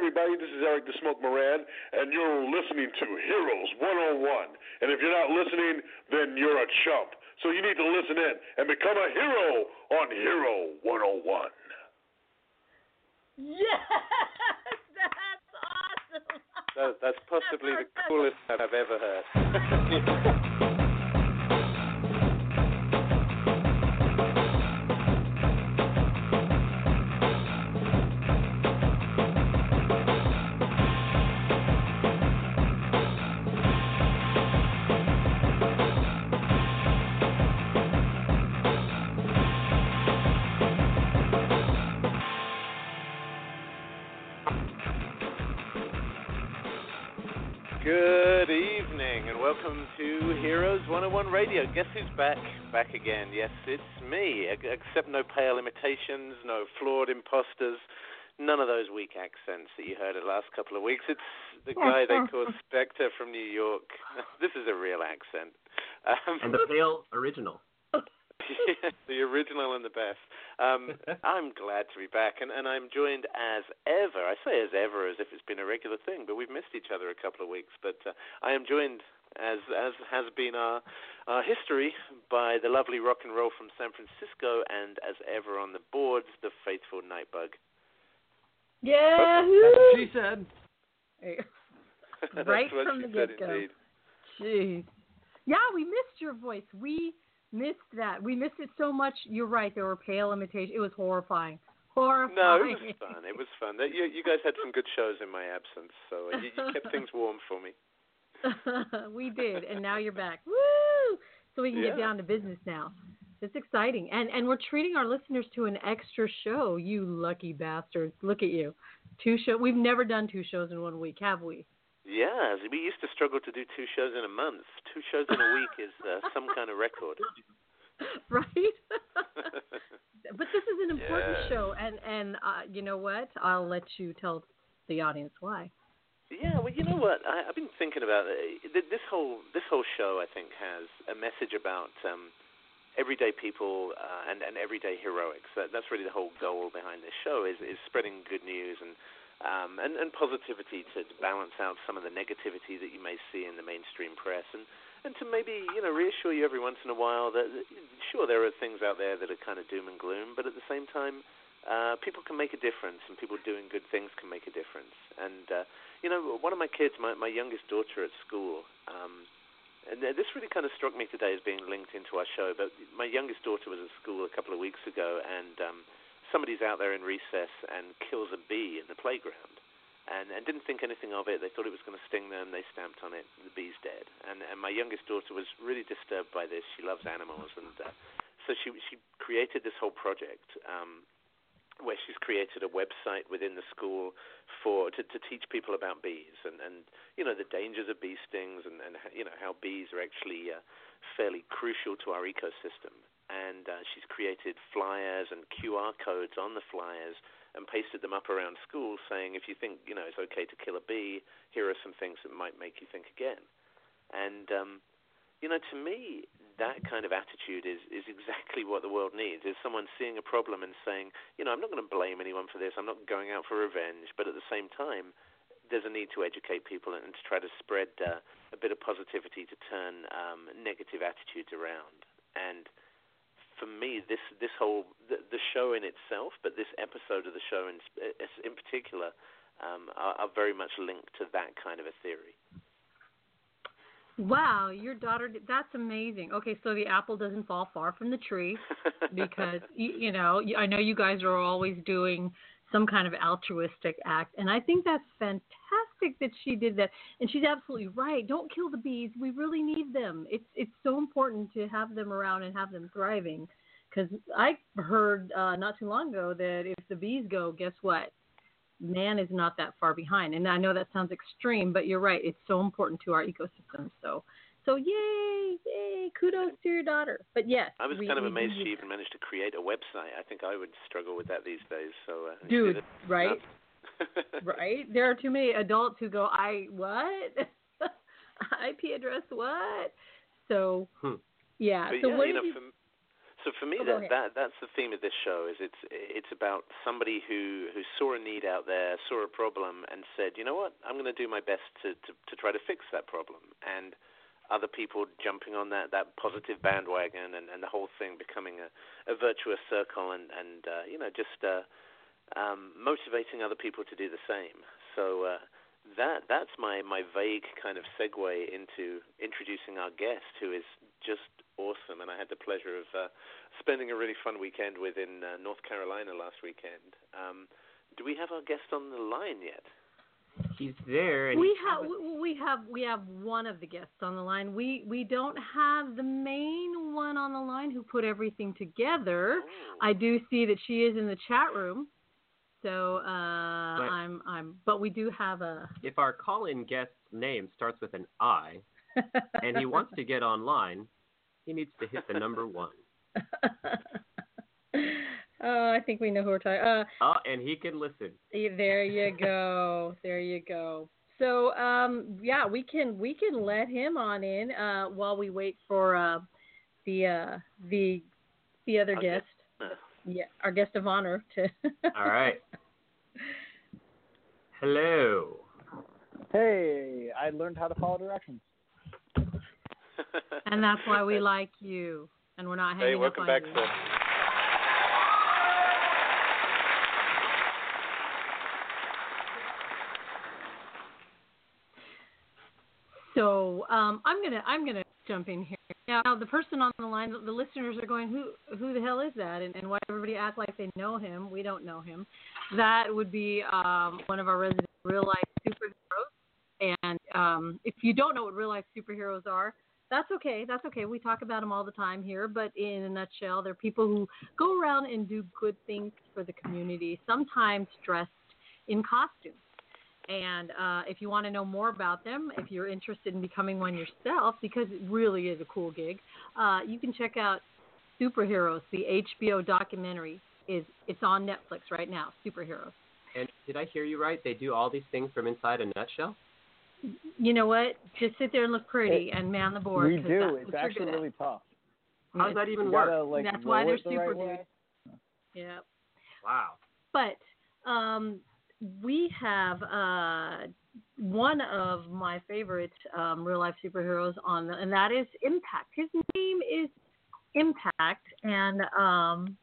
everybody. This is Eric the Smoke Moran, and you're listening to Heroes 101. And if you're not listening, then you're a chump. So you need to listen in and become a hero on Hero 101. Yes, that's awesome. That, that's possibly the coolest I've ever heard. 101 Radio. Guess who's back? Back again. Yes, it's me. Except no pale imitations, no flawed imposters, none of those weak accents that you heard the last couple of weeks. It's the guy they call Spectre from New York. This is a real accent. Um, and the pale original. the original and the best. Um, I'm glad to be back, and, and I'm joined as ever. I say as ever as if it's been a regular thing, but we've missed each other a couple of weeks. But uh, I am joined, as as has been our, our history, by the lovely rock and roll from San Francisco, and as ever on the boards, the faithful Nightbug. Yeah, she said. right That's from she the get go. indeed. Jeez. Yeah, we missed your voice. We missed that. We missed it so much. You're right. There were pale imitations. It was horrifying. Horrifying. No, it was fun. It was fun. You, you guys had some good shows in my absence, so uh, you, you kept things warm for me. we did, and now you're back. Woo! So we can get down to business now. It's exciting, and and we're treating our listeners to an extra show. You lucky bastards! Look at you. Two show. We've never done two shows in one week, have we? Yeah, we used to struggle to do two shows in a month. Two shows in a week is uh, some kind of record. right? but this is an important Yeah. show, and and uh, you know what? I'll let you tell the audience why. Yeah, well, you know what? I, I've been thinking about. Th- this whole this whole show. I think has a message about um, everyday people uh, and and everyday heroics. That, that's really the whole goal behind this show is is spreading good news and um, and, and positivity to, to balance out some of the negativity that you may see in the mainstream press and. And to maybe you know reassure you every once in a while that that, sure there are things out there that are kind of doom and gloom, but at the same time uh, people can make a difference, and people doing good things can make a difference. And uh, you know, one of my kids, my my youngest daughter at school, um, and this really kind of struck me today as being linked into our show. But my youngest daughter was at school a couple of weeks ago, and um, somebody's out there in recess and kills a bee in the playground. And, and didn't think anything of it. They thought it was going to sting them. They stamped on it. The bee's dead. And and my youngest daughter was really disturbed by this. She loves animals, and uh, so she she created this whole project um, where she's created a website within the school for to, to teach people about bees and, and you know the dangers of bee stings and, and you know how bees are actually uh, fairly crucial to our ecosystem. And uh, she's created flyers and QR codes on the flyers and pasted them up around schools saying if you think you know it's okay to kill a bee, here are some things that might make you think again. And um, you know, to me, that kind of attitude is is exactly what the world needs. Is someone seeing a problem and saying, you know, I'm not going to blame anyone for this. I'm not going out for revenge, but at the same time, there's a need to educate people and to try to spread uh, a bit of positivity to turn um, negative attitudes around. And for me, this this whole the, the show in itself, but this episode of the show in in particular, um, are, are very much linked to that kind of a theory. Wow, your daughter, that's amazing. Okay, so the apple doesn't fall far from the tree because you, you know I know you guys are always doing some kind of altruistic act, and I think that's fantastic that she did that. And she's absolutely right. Don't kill the bees. We really need them. It's it's so important to have them around and have them thriving. Because I heard uh, not too long ago that if the bees go, guess what? Man is not that far behind. And I know that sounds extreme, but you're right. It's so important to our ecosystem. So, so yay, yay, kudos to your daughter. But yes, I was we- kind of amazed she even managed to create a website. I think I would struggle with that these days. So, uh, Dude, right? Right? There are too many adults who go, I what? IP address what? So Hmm. yeah. But so yeah, what you know, you? So for me, Oh, that, that that's the theme of this show. Is it's it's about somebody who who saw a need out there, saw a problem, and said, you know what, I'm going to do my best to, to to try to fix that problem. And other people jumping on that that positive bandwagon, and and the whole thing becoming a a virtuous circle, and and uh, you know just uh, um, motivating other people to do the same. So. Uh, that that's my my vague kind of segue into introducing our guest, who is just awesome, and I had the pleasure of uh, spending a really fun weekend with in uh, North Carolina last weekend. Um, do we have our guest on the line yet? He's there. And we he have haven't- we have we have one of the guests on the line. We we don't have the main one on the line who put everything together. Oh. I do see that she is in the chat room. So uh, I'm I'm but we do have a If our call-in guest's name starts with an I and he wants to get online, he needs to hit the number one. oh, I think we know who we're talking. Uh, Oh, and he can listen. There you go. there you go. So um yeah, we can we can let him on in uh while we wait for uh the uh the the other Our guest. Yeah, our guest of honor to All right. Hello. Hey, I learned how to follow directions. And that's why we like you. And we're not hanging hey, up welcome on back, you. sir. So um, I'm gonna I'm gonna jump in here now. The person on the line, the, the listeners are going, who who the hell is that? And, and why everybody act like they know him? We don't know him. That would be um, one of our resident real life superheroes. And um, if you don't know what real life superheroes are, that's okay. That's okay. We talk about them all the time here. But in a nutshell, they're people who go around and do good things for the community, sometimes dressed in costumes. And uh, if you want to know more about them, if you're interested in becoming one yourself, because it really is a cool gig, uh, you can check out Superheroes, the HBO documentary. is It's on Netflix right now. Superheroes. And did I hear you right? They do all these things from inside a nutshell? You know what? Just sit there and look pretty and man the board. we 'cause do. that's It's what you're actually good at. really tough. How does that even You work? gotta like That's why they're it the super right way. Yeah. Wow. But um, we have uh, one of my favorite um, real life superheroes on, the, and that is Impact. His name is Impact, and um,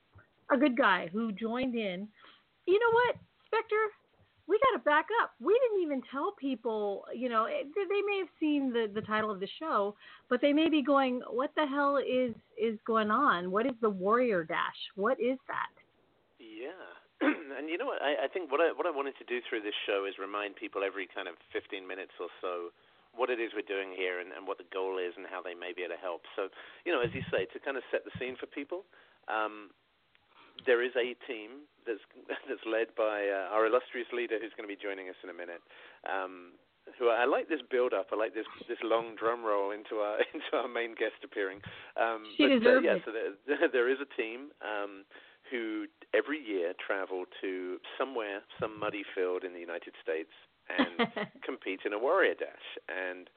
a good guy who joined in. You know what, Spectre? We got to back up. We didn't even tell people, you know, it, they may have seen the, the title of the show, but they may be going, "What the hell is is going on? What is the Warrior Dash? What is that?" Yeah, and you know what? I, I think what I what I wanted to do through this show is remind people every kind of 15 minutes or so what it is we're doing here and, and what the goal is and how they may be able to help. So, you know, as you say, to kind of set the scene for people, um, there is a team that's that's led by uh, our illustrious leader who's going to be joining us in a minute. Um, who I like this build up. I like this this long drum roll into our into our main guest appearing. Um, She but, uh, yeah, so there, there is a team. Um, who every year travel to somewhere, some muddy field in the United States, and compete in a warrior dash. And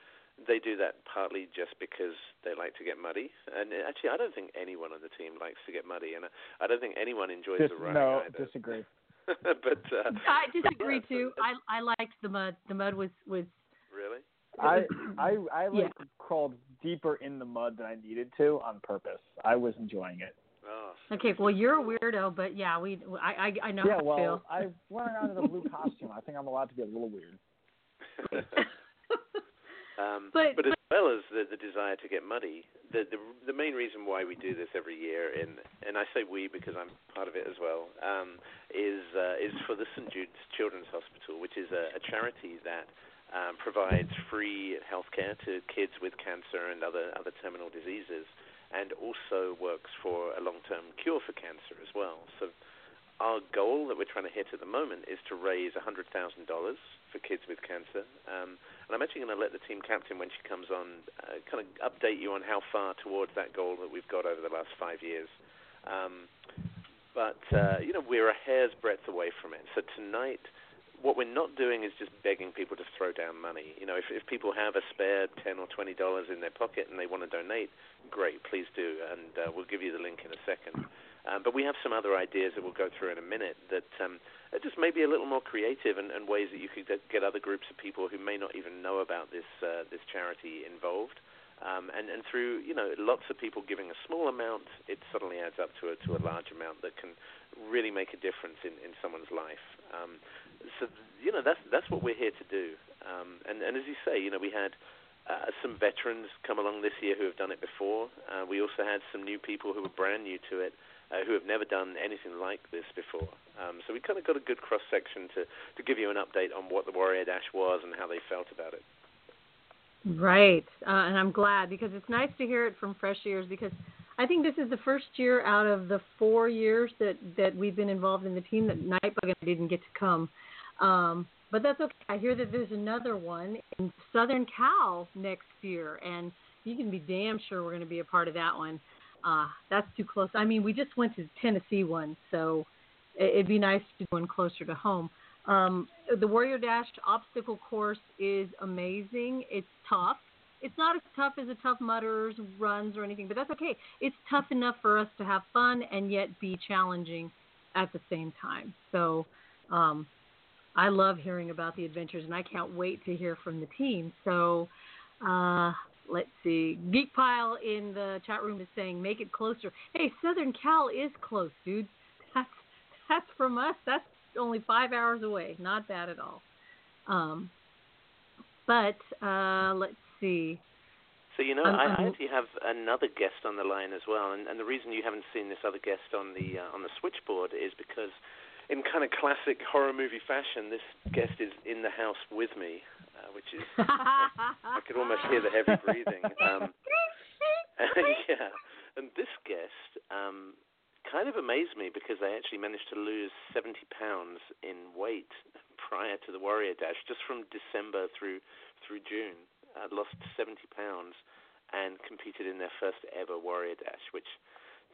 they do that partly just because they like to get muddy. And actually, I don't think anyone on the team likes to get muddy, and I don't think anyone enjoys Dis- the running no, either. disagree. but uh, I disagree yeah, so too. I I liked the mud. The mud was was. really, I I I like Yeah. crawled deeper in the mud than I needed to on purpose. I was enjoying it. oh, Okay, well you're a weirdo, but yeah, we I I, I know yeah, how to well, feel. I went around in a blue costume. I think I'm allowed to be a little weird. um, But- as well as the, the desire to get muddy, the, the the main reason why we do this every year, in, and I say we because I'm part of it as well, um, is uh, is for the St Jude's Children's Hospital, which is a, a charity that um, provides free healthcare to kids with cancer and other other terminal diseases, and also works for a long-term cure for cancer as well. So our goal that we're trying to hit at the moment is to raise $100,000 for kids with cancer. Um, and I'm actually going to let the team captain, when she comes on, uh, kind of update you on how far towards that goal that we've got over the last five years. Um, but, uh, you know, we're a hair's breadth away from it. So tonight, what we're not doing is just begging people to throw down money. You know, if if people have a spare ten or twenty dollars in their pocket and they want to donate, great, please do, and uh, we'll give you the link in a second. Um, but we have some other ideas that we'll go through in a minute that um, are just maybe a little more creative and, and ways that you could get other groups of people who may not even know about this uh, this charity involved. Um, and, and through you know lots of people giving a small amount, it suddenly adds up to a to a large amount that can really make a difference in, in someone's life. Um, so you know that's that's what we're here to do. Um, and and as you say, you know we had uh, some veterans come along this year who have done it before. Uh, we also had some new people who were brand new to it, uh, who have never done anything like this before. Um, so we kind of got a good cross section to to give you an update on what the Warrior Dash was and how they felt about it. Right, uh, and I'm glad because it's nice to hear it from fresh ears because I think this is the first year out of the four years that that we've been involved in the team that Nightbug didn't get to come. Um, but that's okay. I hear that there's another one in Southern Cal next year, and you can be damn sure we're going to be a part of that one. Uh, that's too close. I mean, we just went to Tennessee one, so it'd be nice to do one closer to home. Um, the Warrior Dash obstacle course is amazing. It's tough. It's not as tough as the Tough Mudders runs or anything, but that's okay. It's tough enough for us to have fun and yet be challenging at the same time. So um, I love hearing about the adventures, and I can't wait to hear from the team. So uh, let's see. Geek Pile in the chat room is saying, "Make it closer." Hey, Southern Cal is close, dude. That's that's from us. That's only five hours away. Not bad at all. Um, but uh, let's see. So you know, um, I, I actually have another guest on the line as well, and, and the reason you haven't seen this other guest on the uh, on the switchboard is because, in kind of classic horror movie fashion, this guest is in the house with me, uh, which is I could almost hear the heavy breathing. Um, yeah, and this guest um, kind of amazed me because they actually managed to lose 70 pounds in weight prior to the Warrior Dash, just from December through through June. Uh, lost 70 pounds and competed in their first ever Warrior Dash, which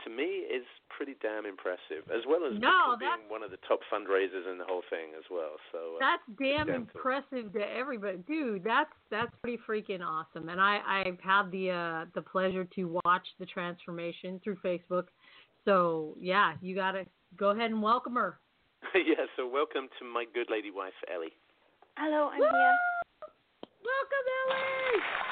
to me is pretty damn impressive, as well as no, being one of the top fundraisers in the whole thing as well. So uh, that's damn, damn impressive cool. to everybody, dude. That's that's pretty freaking awesome. And I I've had the uh, the pleasure to watch the transformation through Facebook so yeah, you gotta go ahead and welcome her. yeah, so welcome to my good lady wife, Ellie. Hello, I'm Woo! here. Welcome, Ellie.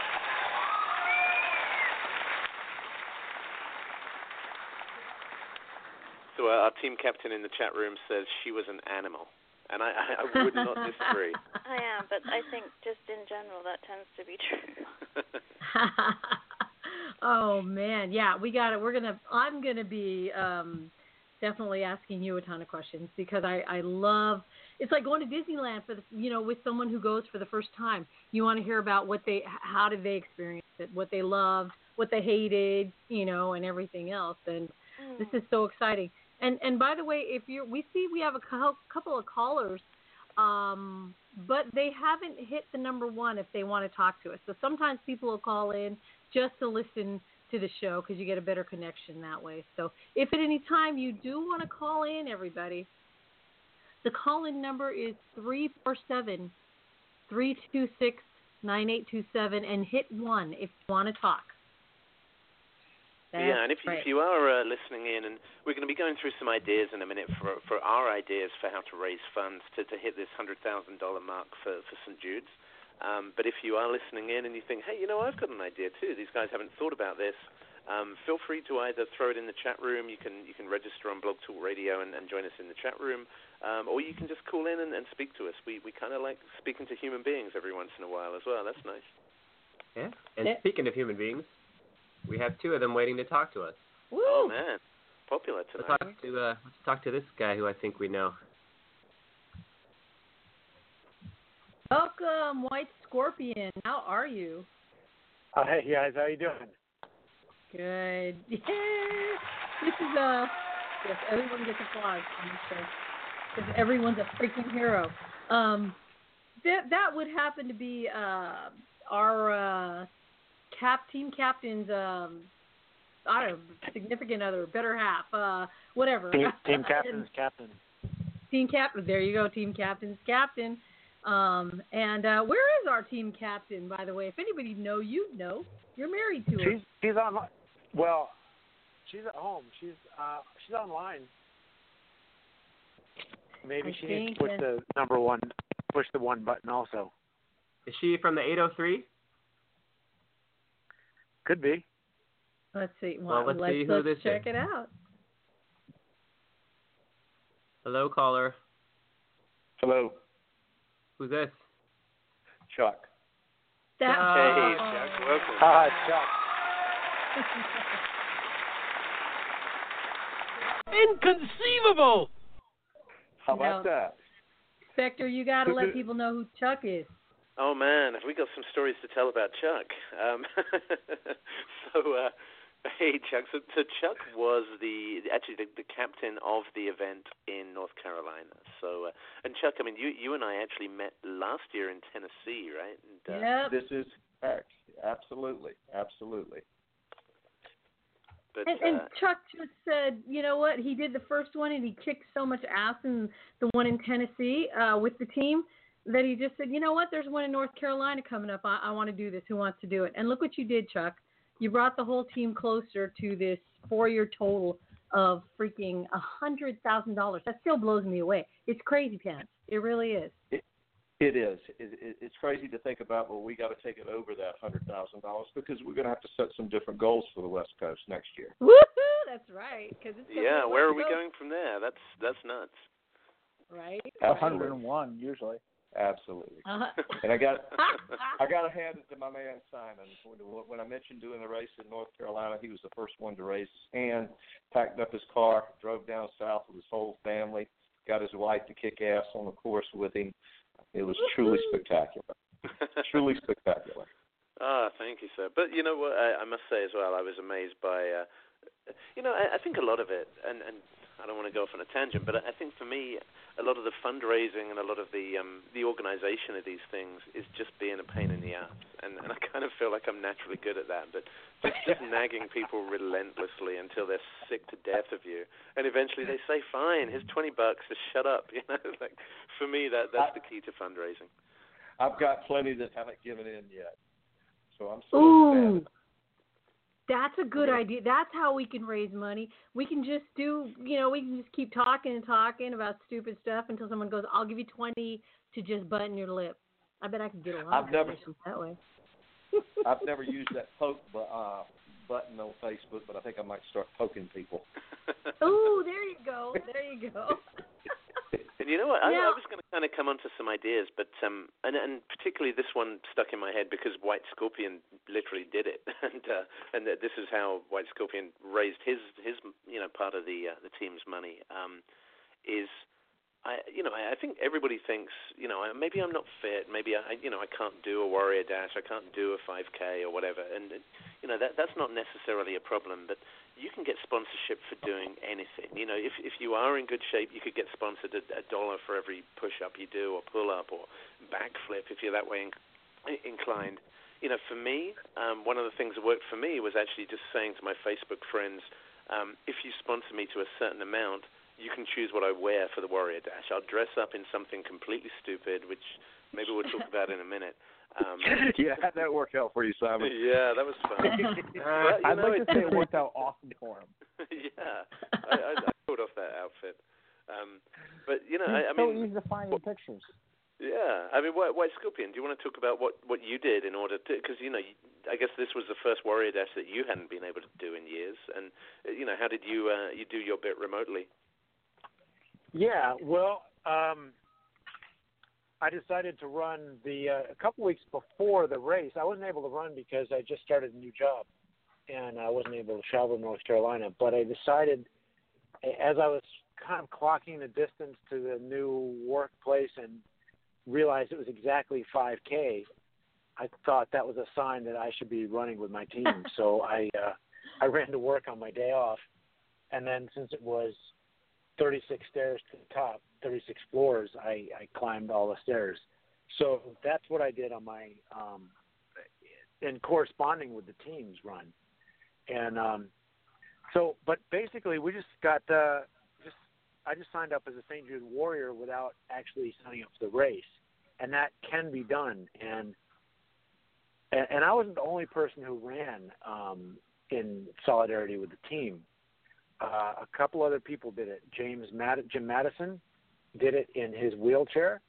So uh, our team captain in the chat room says she was an animal, and I, I, I would not disagree. I am, but I think just in general that tends to be true. Oh man, yeah, we got it. We're gonna. I'm gonna be um, definitely asking you a ton of questions because I I love. It's like going to Disneyland for the you know with someone who goes for the first time. You want to hear about what they how did they experience it, what they loved, what they hated, you know, and everything else. And mm. this is so exciting. And and by the way, if you we see we have a couple of callers um, but they haven't hit the number one if they want to talk to us. So sometimes people will call in just to listen to the show because you get a better connection that way. So if at any time you do want to call in, everybody, the call in number is 347 326 9827 and hit 1 if you want to talk. That's yeah, and if, right. if you are uh, listening in, and we're going to be going through some ideas in a minute for for our ideas for how to raise funds to, to hit this hundred thousand dollar mark for for St Jude's. Um, but if you are listening in and you think, hey, you know, I've got an idea too. These guys haven't thought about this. Um, feel free to either throw it in the chat room. You can you can register on Blog Talk Radio and, and join us in the chat room, um, or you can just call in and, and speak to us. We we kind of like speaking to human beings every once in a while as well. That's nice. Yeah. And yeah. speaking of human beings, we have two of them waiting to talk to us. Woo! Oh man, popular tonight. Let's talk to uh, let's talk to this guy who I think we know. Welcome, White Scorpion. How are you? Uh, hey guys, how you doing? Good. Yeah. This is a uh, yes. Everyone gets applause on this show because everyone's a freaking hero. Um, that that would happen to be uh, our uh, cap team captain's um, I don't know significant other, better half, uh, whatever. Team, team captain's captain. team captain. There you go, team captain's captain. Um, and uh, where is our team captain, by the way? If anybody know, you know. You're married to her. She's she's on. Well, she's at home. She's uh she's online. Maybe I she needs to push that- the number one, push the one button also. Is she from the 803? Could be. Let's see. Well, let's let's, see who let's this check is. it out. Hello, caller. Hello, Who's this? Chuck. That, Hey. Chuck, welcome. Ah, Chuck. Inconceivable! How about No. that? Spectre, you got to let people know who Chuck is. Oh man, have we got some stories to tell about Chuck? Um, so, uh, hey Chuck. So, so Chuck was the actually the, the captain of the event in North Carolina. So, uh, and Chuck, I mean, you you and I actually met last year in Tennessee, right? And, uh, Yep. This is correct. Absolutely, absolutely. But And, and uh, Chuck just said, you know what? He did the first one and he kicked so much ass in the one in Tennessee uh, with the team that he just said, you know what? There's one in North Carolina coming up. I, I want to do this. Who wants to do it? And look what you did, Chuck. You brought the whole team closer to this four-year total of freaking a hundred thousand dollars. That still blows me away. It's crazy pants. It really is. It is. It, it, it's crazy to think about, Well, we got to take it over that hundred thousand dollars because we're going to have to set some different goals for the West Coast next year. Woohoo! That's right. Cause it's gonna yeah, where are we Coast, going from there? That's that's nuts. Right. A right. hundred and one usually. Absolutely. Uh-huh. And I got I got to hand it to my man Simon. When- When I mentioned doing the race in North Carolina, he was the first one to raise his hand, packed up his car, drove down south with his whole family, got his wife to kick ass on the course with him. It was truly spectacular. Truly spectacular. Ah, thank you, sir. But you know what? I, I must say as well, I was amazed by, uh, you know, I, I think a lot of it, and and I don't want to go off on a tangent, but I think for me, a lot of the fundraising and a lot of the um, the organisation of these things is just being a pain in the ass, and and I kind of feel like I'm naturally good at that, but just, just nagging people relentlessly until they're sick to death of you, and eventually they say, "Fine, here's twenty bucks, just shut up." You know, like for me, that that's the key to fundraising. I've got plenty that haven't given in yet. So I'm so Ooh. That's a good idea. That's how we can raise money. We can just do, you know, we can just keep talking and talking about stupid stuff until someone goes, "I'll give you 20 to just button your lip." I bet I could get a lot I've of never- donations that way. I've never used that poke uh, button on Facebook, but I think I might start poking people. Ooh, there you go. There you go. And you know what? I, Yeah. I was going to kind of come onto some ideas, but um, and and particularly this one stuck in my head because White Scorpion literally did it, and uh, and this is how White Scorpion raised his his you know part of the uh, the team's money. Um, is I you know I, I think everybody thinks you know maybe I'm not fit, maybe I you know I can't do a warrior dash, I can't do a 5k or whatever, and uh, you know that that's not necessarily a problem, but you can get sponsorship for doing anything. You know, if if you are in good shape, you could get sponsored a, a dollar for every push up you do, or pull up, or backflip if you're that way in, inclined. You know, for me, um, one of the things that worked for me was actually just saying to my Facebook friends, um, if you sponsor me to a certain amount, you can choose what I wear for the Warrior Dash. I'll dress up in something completely stupid, which maybe we'll talk about in a minute. Um, yeah, how'd that work out for you, Simon? yeah, that was fun. But, I'd know, like to say it worked out awesome for him. yeah, I, I, I pulled off that outfit. Um, but you know, I, I so mean, easy to find in pictures. yeah, I mean, White, White Scorpion. Do you want to talk about what what you did in order to? Because you know, I guess this was the first Warrior Dash that you hadn't been able to do in years, and uh, you know, how did you uh, you do your bit remotely? Yeah, well, um, I decided to run the uh, a couple weeks before the race. I wasn't able to run because I just started a new job, and I wasn't able to travel to North Carolina. But I decided, as I was kind of clocking the distance to the new workplace and realized it was exactly 5K, I thought that was a sign that I should be running with my team. so I uh, I ran to work on my day off, and then since it was 36 stairs to the top, 36 floors, I, I climbed all the stairs. So that's what I did on my, um, and corresponding with the team's run. And um, so, but basically, we just got uh, just I just signed up as a St. Jude Warrior without actually signing up for the race, and that can be done. And and, and I wasn't the only person who ran um, in solidarity with the team. Uh, a couple other people did it. James Mad- Jim Madison did it in his wheelchair.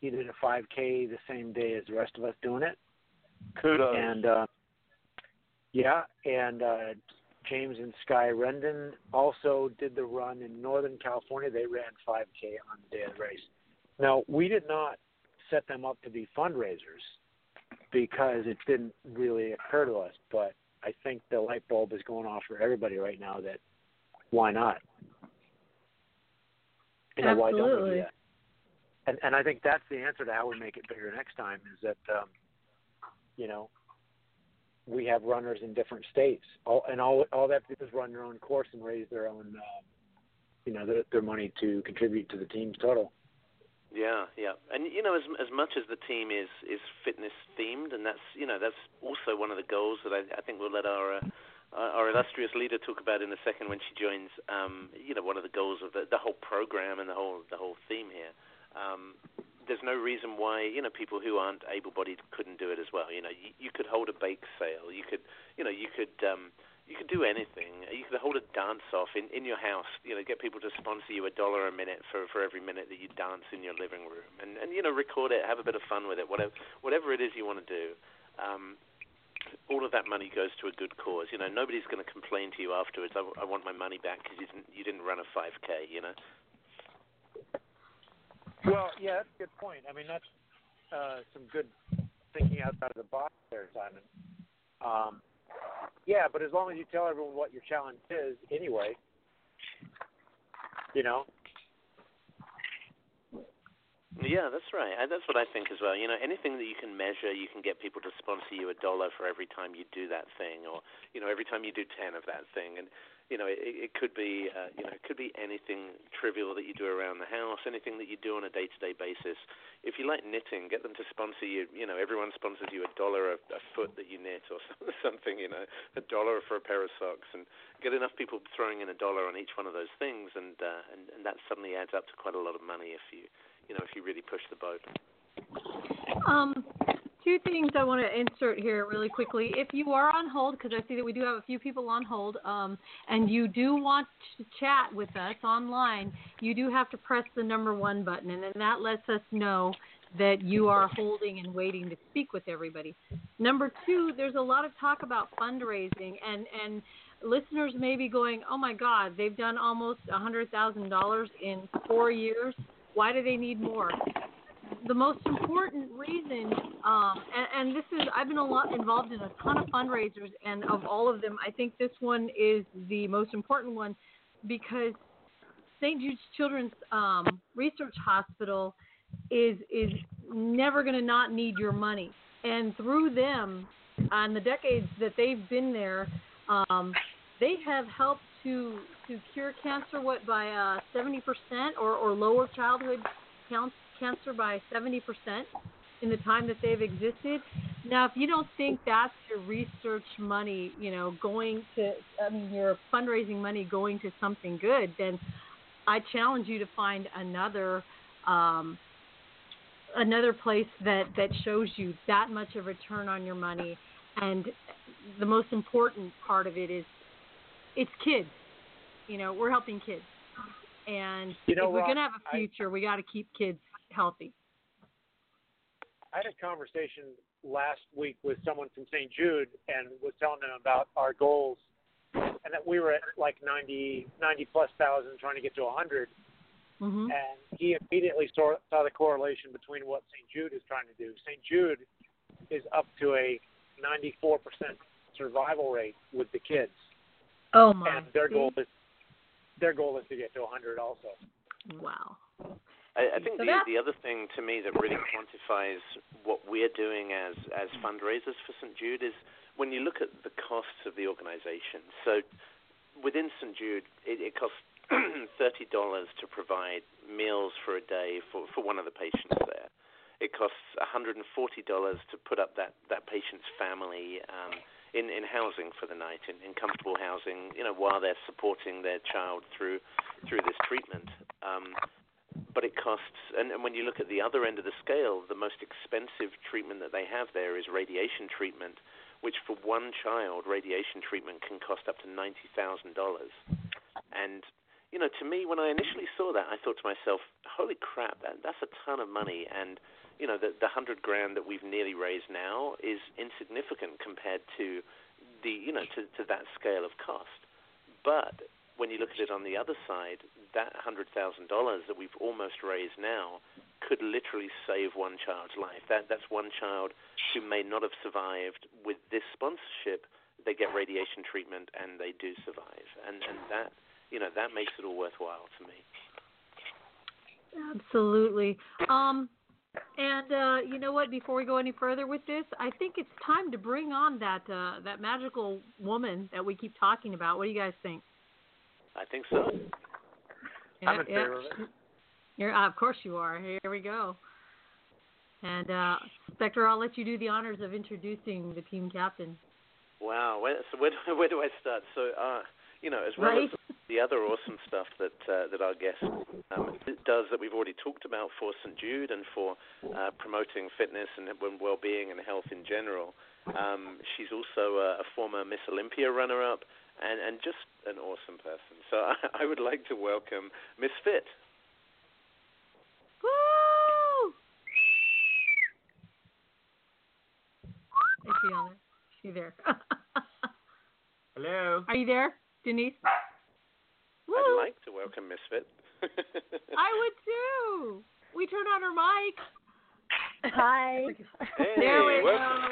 He did a 5K the same day as the rest of us doing it. Kudos. And uh, yeah, and uh, James and Sky Rendon also did the run in Northern California. They ran 5K on the day of the race. Now, we did not set them up to be fundraisers because it didn't really occur to us, but I think the light bulb is going off for everybody right now that why not? You know, why don't we Absolutely. do that? And and I think that's the answer to how we make it bigger next time is that um, you know we have runners in different states, all, and all all they have to do is run their own course and raise their own, uh, you know, their, their money to contribute to the team's total. Yeah, yeah, and you know, as as much as the team is is fitness themed, and that's you know that's also one of the goals that I, I think we'll let our uh, our illustrious leader talk about in a second when she joins. Um, you know, one of the goals of the the whole program and the whole the whole theme here. Um, there's no reason why you know people who aren't able-bodied couldn't do it as well. You know, you, you could hold a bake sale. You could, you know, you could um, you could do anything. You could hold a dance off in in your house. You know, get people to sponsor you a dollar a minute for for every minute that you dance in your living room, and and you know, record it, have a bit of fun with it, whatever whatever it is you want to do. Um, all of that money goes to a good cause. You know, nobody's going to complain to you afterwards. I, I want my money back because you didn't you didn't run a 5K. You know. Well, yeah, that's a good point. I mean, that's uh, some good thinking outside of the box there, Simon. Um, yeah, but as long as you tell everyone what your challenge is, anyway, you know. Yeah, that's right. That's what I think as well. You know, anything that you can measure, you can get people to sponsor you a dollar for every time you do that thing, or you know, every time you do ten of that thing. And you know, it, it could be, uh, you know, it could be anything trivial that you do around the house, anything that you do on a day-to-day basis. If you like knitting, get them to sponsor you. You know, everyone sponsors you a dollar a, a foot that you knit or something. You know, a dollar for a pair of socks, and get enough people throwing in a dollar on each one of those things, and uh, and, and that suddenly adds up to quite a lot of money if you you know, if you really push the boat. Um, two things I want to insert here really quickly. If you are on hold, because I see that we do have a few people on hold, um, and you do want to chat with us online, you do have to press the number one button, and then that lets us know that you are holding and waiting to speak with everybody. Number two, there's a lot of talk about fundraising, and and listeners may be going, "Oh my God, they've done almost a hundred thousand dollars in four years. Why do they need more?" the most important reason, um, and, and this is, I've been a lot involved in a ton of fundraisers, and of all of them, I think this one is the most important one because St. Jude's Children's um, Research Hospital is is never going to not need your money, and through them, on the decades that they've been there, um, they have helped to to cure cancer what by uh, 70% or, or lower childhood cancer by 70% in the time that they've existed. Now, if you don't think that's your research money, you know, going to, I mean, your fundraising money going to something good, then I challenge you to find another, um, another place that that shows you that much of return on your money. And the most important part of it is, it's kids. You know, we're helping kids. And You know, if we're going to have a future, we got to keep kids healthy. I had a conversation last week with someone from St. Jude and was telling them about our goals and that we were at like 90, 90 plus thousand trying to get to 100. hmm And he immediately saw, saw the correlation between what St. Jude is trying to do. St. Jude is up to a 94% survival rate with the kids. Oh my! and their goal is their goal is to get to 100 also. Wow. I, I think So the that- the other thing to me that really quantifies what we're doing as as fundraisers for St Jude is when you look at the costs of the organization. So within St Jude, it, it costs thirty dollars to provide meals for a day for for one of the patients there. It costs one hundred and forty dollars to put up that that patient's family um, in in housing for the night, in, in comfortable housing, you know, while they're supporting their child through through this treatment. Um, but it costs, and, and when you look at the other end of the scale, the most expensive treatment that they have there is radiation treatment, which for one child, radiation treatment can cost up to ninety thousand dollars. And you know, to me, when I initially saw that, I thought to myself, "Holy crap, that, that's a ton of money." And you know, the the hundred grand that we've nearly raised now is insignificant compared to the you know to to that scale of cost. But when you look at it on the other side, that hundred thousand dollars that we've almost raised now could literally save one child's life. That that's one child who may not have survived with this sponsorship. They get radiation treatment and they do survive, and and that you know that makes it all worthwhile to me. Absolutely. Um, and uh, you know what? Before we go any further with this, I think it's time to bring on that uh, that magical woman that we keep talking about. What do you guys think? I think so. I'm in yeah. favor of it. You're, uh, of course you are. Here we go. And uh, Spectre, I'll let you do the honors of introducing the team captain. Wow. Where, so where do, where do I start? So, uh, you know, as well Right. as the other awesome stuff that uh, that our guest um, does that we've already talked about for St. Jude and for uh, promoting fitness and well-being and health in general. Um, she's also a, a former Miss Olympia runner-up and, and just an awesome person. So I, I would like to welcome Miss Fit. Woo! Is she on there? Is she there? Hello. Are you there, Denise? Woo! I'd like to welcome Miss Fit. I would too. We turn on her mic. Hi. Hey, there we welcome.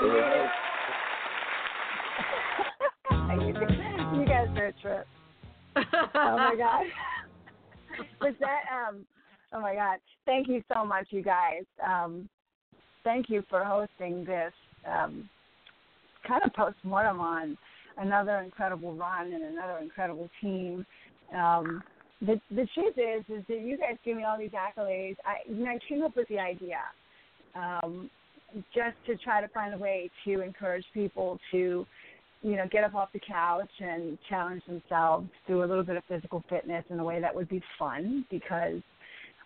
go. you guys are a trip. Oh my god. Was that um oh my god. Thank you so much you guys. Um thank you for hosting this um kind of post mortem on another incredible run and another incredible team. Um the the truth is is that you guys give me all these accolades. I you know, I came up with the idea. Um just to try to find a way to encourage people to you know, get up off the couch and challenge themselves, do a little bit of physical fitness in a way that would be fun because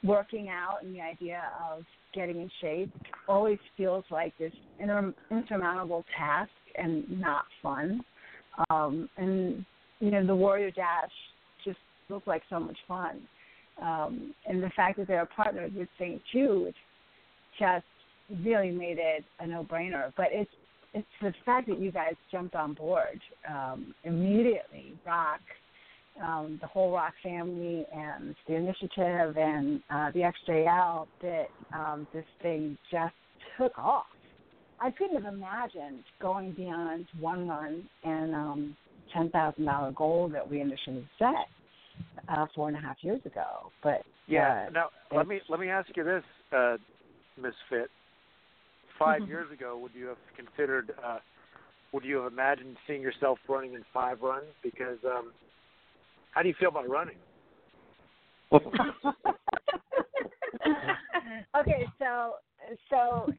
working out and the idea of getting in shape always feels like this insurmountable task and not fun. Um, and, you know, the Warrior Dash just looked like so much fun. Um, and the fact that they're partnered with St. Jude just really made it a no-brainer. But it's it's the fact that you guys jumped on board um, immediately. Rock, um, the whole Rock family, and the initiative, and uh, the XJL that um, this thing just took off. I couldn't have imagined going beyond one run and um, ten thousand dollar goal that we initially set uh, four and a half years ago. But Yeah. uh, now let me let me ask you this, uh, Miss Fit. 5 Mhm. years ago, would you have considered? Uh, would you have imagined seeing yourself running in five runs? Because um, how do you feel about running? okay, so so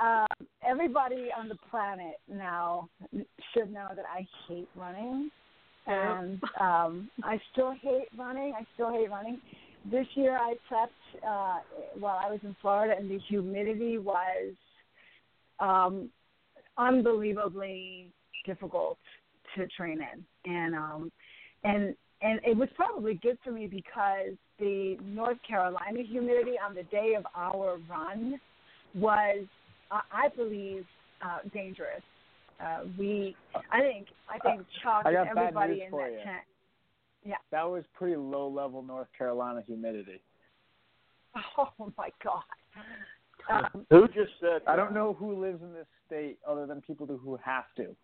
um, everybody on the planet now should know that I hate running, and um, I still hate running. I still hate running. This year I prepped uh, while I was in Florida, and the humidity was um, unbelievably difficult to train in, and um, and and it was probably good for me because the North Carolina humidity on the day of our run was, uh, I believe, uh, dangerous. Uh, we, I think, I think Chuck I and everybody in that you. tent. Yeah. That was pretty low level North Carolina humidity. Oh my God. Um, Who just said? I don't know who lives in this state other than people who have to.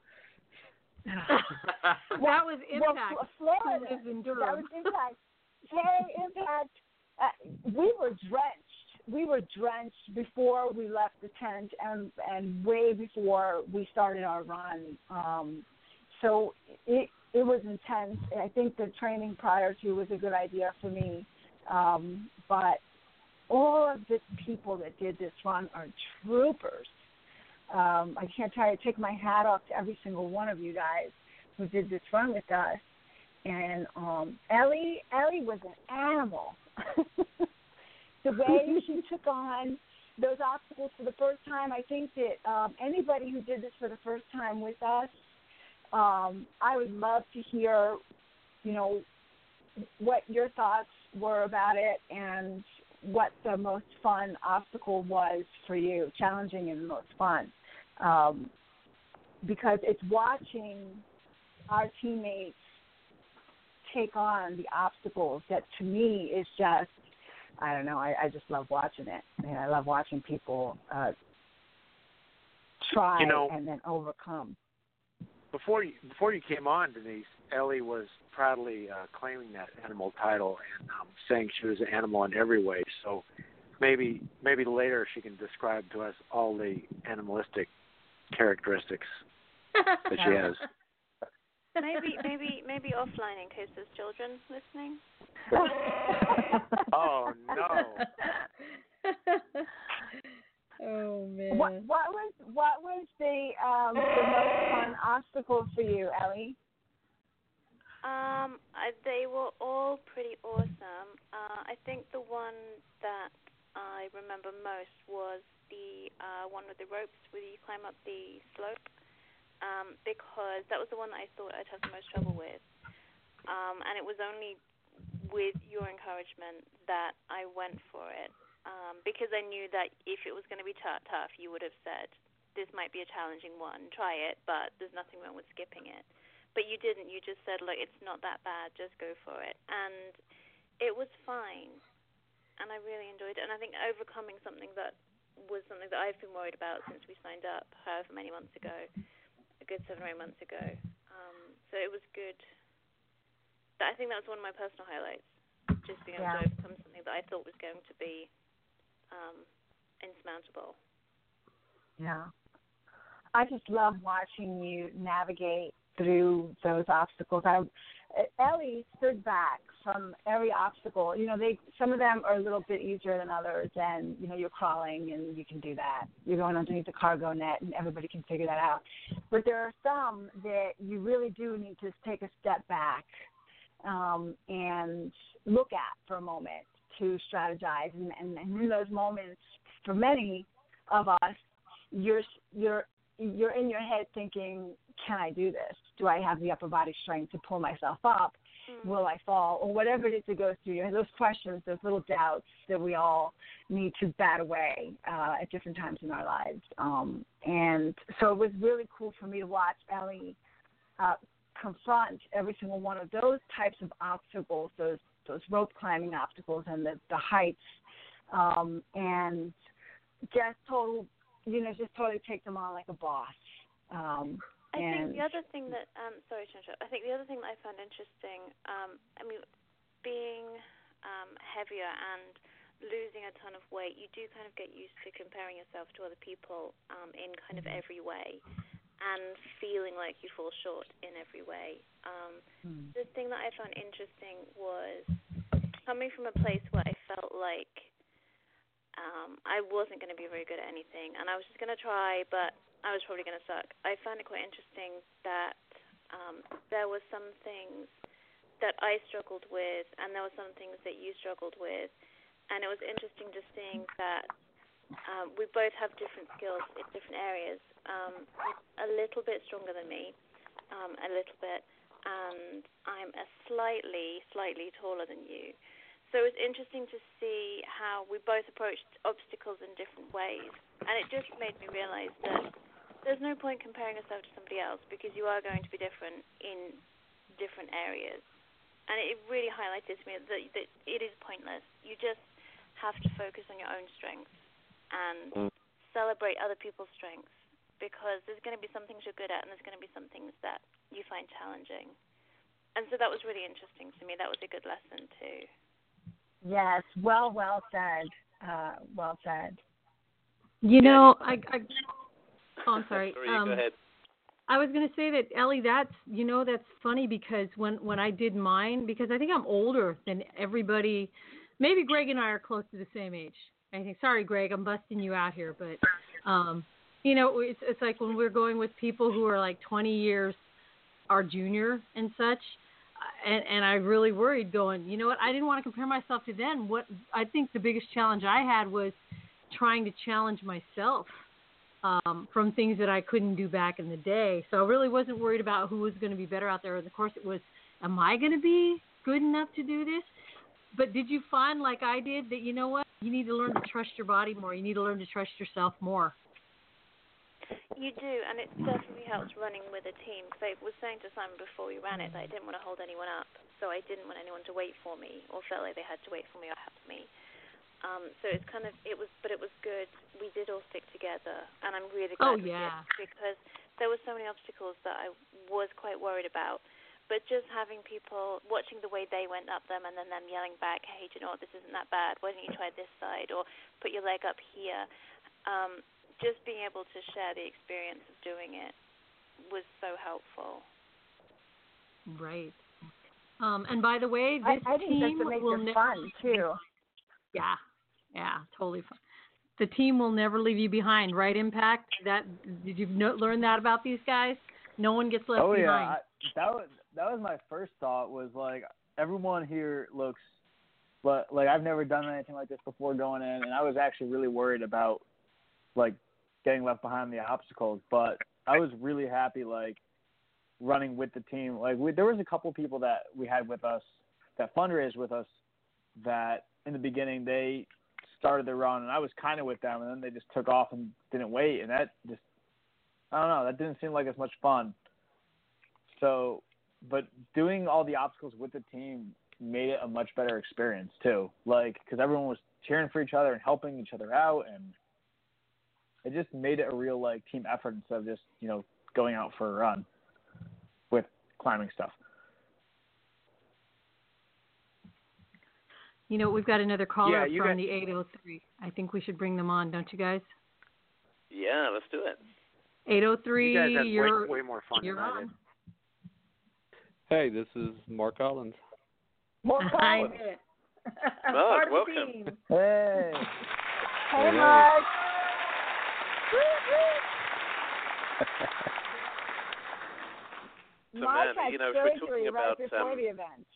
that was well, impact. Fl- Florida. Who lives in That was impact. Hey, impact. Uh, we were drenched. We were drenched before we left the tent, and and way before we started our run. Um, so it it was intense. I think the training prior to was a good idea for me, um, but all of the people that did this run are troopers. Um, I can't tell you, take my hat off to every single one of you guys who did this run with us. And um, Ellie, Ellie was an animal. the way she took on those obstacles for the first time, I think that um, anybody who did this for the first time with us, um, I would love to hear, you know, what your thoughts were about it and what the most fun obstacle was for you, challenging and most fun. Um, because it's watching our teammates take on the obstacles that to me is just I don't know, I, I just love watching it. And I love watching people uh try You know- and then overcome. Before you before you came on, Denise, Ellie was proudly uh, claiming that animal title and um, saying she was an animal in every way. So maybe maybe later she can describe to us all the animalistic characteristics that she has. Maybe, maybe, maybe offline in case there's children listening. oh no! oh man. What what was what was the um the most fun obstacle for you, Ellie? Um, I, they were all pretty awesome. Uh, I think the one that I remember most was the uh, one with the ropes where you climb up the slope, um, because that was the one that I thought I'd have the most trouble with. Um, and it was only with your encouragement that I went for it, um, because I knew that if it was going to be t- tough, you would have said, "This might be a challenging one. Try it, but there's nothing wrong with skipping it." But you didn't. You just said, "Look, it's not that bad. Just go for it." And it was fine, and I really enjoyed it. And I think overcoming something that was something that I've been worried about since we signed up, however many months ago, a good seven or eight months ago. Um, so it was good. But I think that was one of my personal highlights, just being able Yeah. to overcome something that I thought was going to be um, insurmountable. Yeah. I just love watching you navigate through those obstacles. I Ellie stood back from every obstacle. You know, they some of them are a little bit easier than others and you know, you're crawling and you can do that. You're going underneath the cargo net and everybody can figure that out. But there are some that you really do need to take a step back um, and look at for a moment to strategize and, and, and in those moments for many of us you're you're you're in your head thinking, can I do this? Do I have the upper body strength to pull myself up? Will I fall? Or whatever it is that goes through your those questions, those little doubts that we all need to bat away uh, at different times in our lives. Um, and so it was really cool for me to watch Ellie uh, confront every single one of those types of obstacles, those those rope climbing obstacles and the, the heights, um, and just total you know, just totally take them on like a boss. Um, I and think the other thing that um sorry. I think the other thing that I found interesting, um, I mean, being um heavier and losing a ton of weight, you do kind of get used to comparing yourself to other people um in kind of every way and feeling like you fall short in every way. Um Hmm. the thing that I found interesting was coming from a place where I felt like um, I wasn't going to be very good at anything, and I was just going to try, but I was probably going to suck. I found it quite interesting that um, there were some things that I struggled with, and there were some things that you struggled with, and it was interesting just seeing that um, we both have different skills in different areas. Um, a little bit stronger than me, um, a little bit, and I'm a slightly, slightly taller than you. So it was interesting to see how we both approached obstacles in different ways, and it just made me realize that there's no point comparing yourself to somebody else because you are going to be different in different areas. And it really highlighted to me that, that it is pointless. You just have to focus on your own strengths and mm. celebrate other people's strengths because there's going to be some things you're good at and there's going to be some things that you find challenging. And so that was really interesting to me. That was a good lesson too. Yes, well, well said. Uh, well said. You know, I, I oh, I'm sorry. Sorry, um, go ahead. I was going to say that Ellie, that's you know that's funny because when when I did mine, because I think I'm older than everybody. Maybe Greg and I are close to the same age. I think. Sorry, Greg, I'm busting you out here, but um, you know, it's it's like when we're going with people who are like 20 years our junior and such. And, and I really worried going, you know what? I didn't want to compare myself to them. What I think the biggest challenge I had was trying to challenge myself um, from things that I couldn't do back in the day. So I really wasn't worried about who was going to be better out there. And of course, it was, am I going to be good enough to do this? But did you find, like I did, that you know what? You need to learn to trust your body more. You need to learn to trust yourself more. You do, and it definitely helps running with a team. Because I was saying to Simon before we ran it that I didn't want to hold anyone up, so I didn't want anyone to wait for me or felt like they had to wait for me or help me. Um, so it's kind of it was, but it was good. We did all stick together, and I'm really glad Oh, yeah. because there were so many obstacles that I was quite worried about. But just having people watching the way they went up them, and then them yelling back, "Hey, do you know what? This isn't that bad. Why don't you try this side, or put your leg up here?" Um, just being able to share the experience of doing it was so helpful. Right. Um, and by the way, I, this I think that's team what will ne- fun too. Yeah, yeah, totally fun. The team will never leave you behind, right? Impact. That did you know, learn that about these guys? No one gets left oh yeah, behind. I, that was that was my first thought. Was like everyone here looks, but like I've never done anything like this before going in, and I was actually really worried about like getting left behind the obstacles. But I was really happy like running with the team. Like we, there was a couple people that we had with us that fundraised with us that in the beginning they started their run and I was kind of with them and then they just took off and didn't wait and that just I don't know that didn't seem like as much fun. So, but doing all the obstacles with the team made it a much better experience too. Like because everyone was cheering for each other and helping each other out and it just made it a real like team effort instead of just you know going out for a run with climbing stuff. You know, we've got another caller Yeah, from got- the 803. I think we should bring them on, don't you guys? Yeah, let's do it. 803, You guys had way, you're way more fun you're than I on. did. Hey, this is Mark Collins. More I fun. knew it. Mark, Part welcome. Hey. Hey, Hey. Mark. So, Mark man, had you know, if we're surgery talking right about, before um, the event.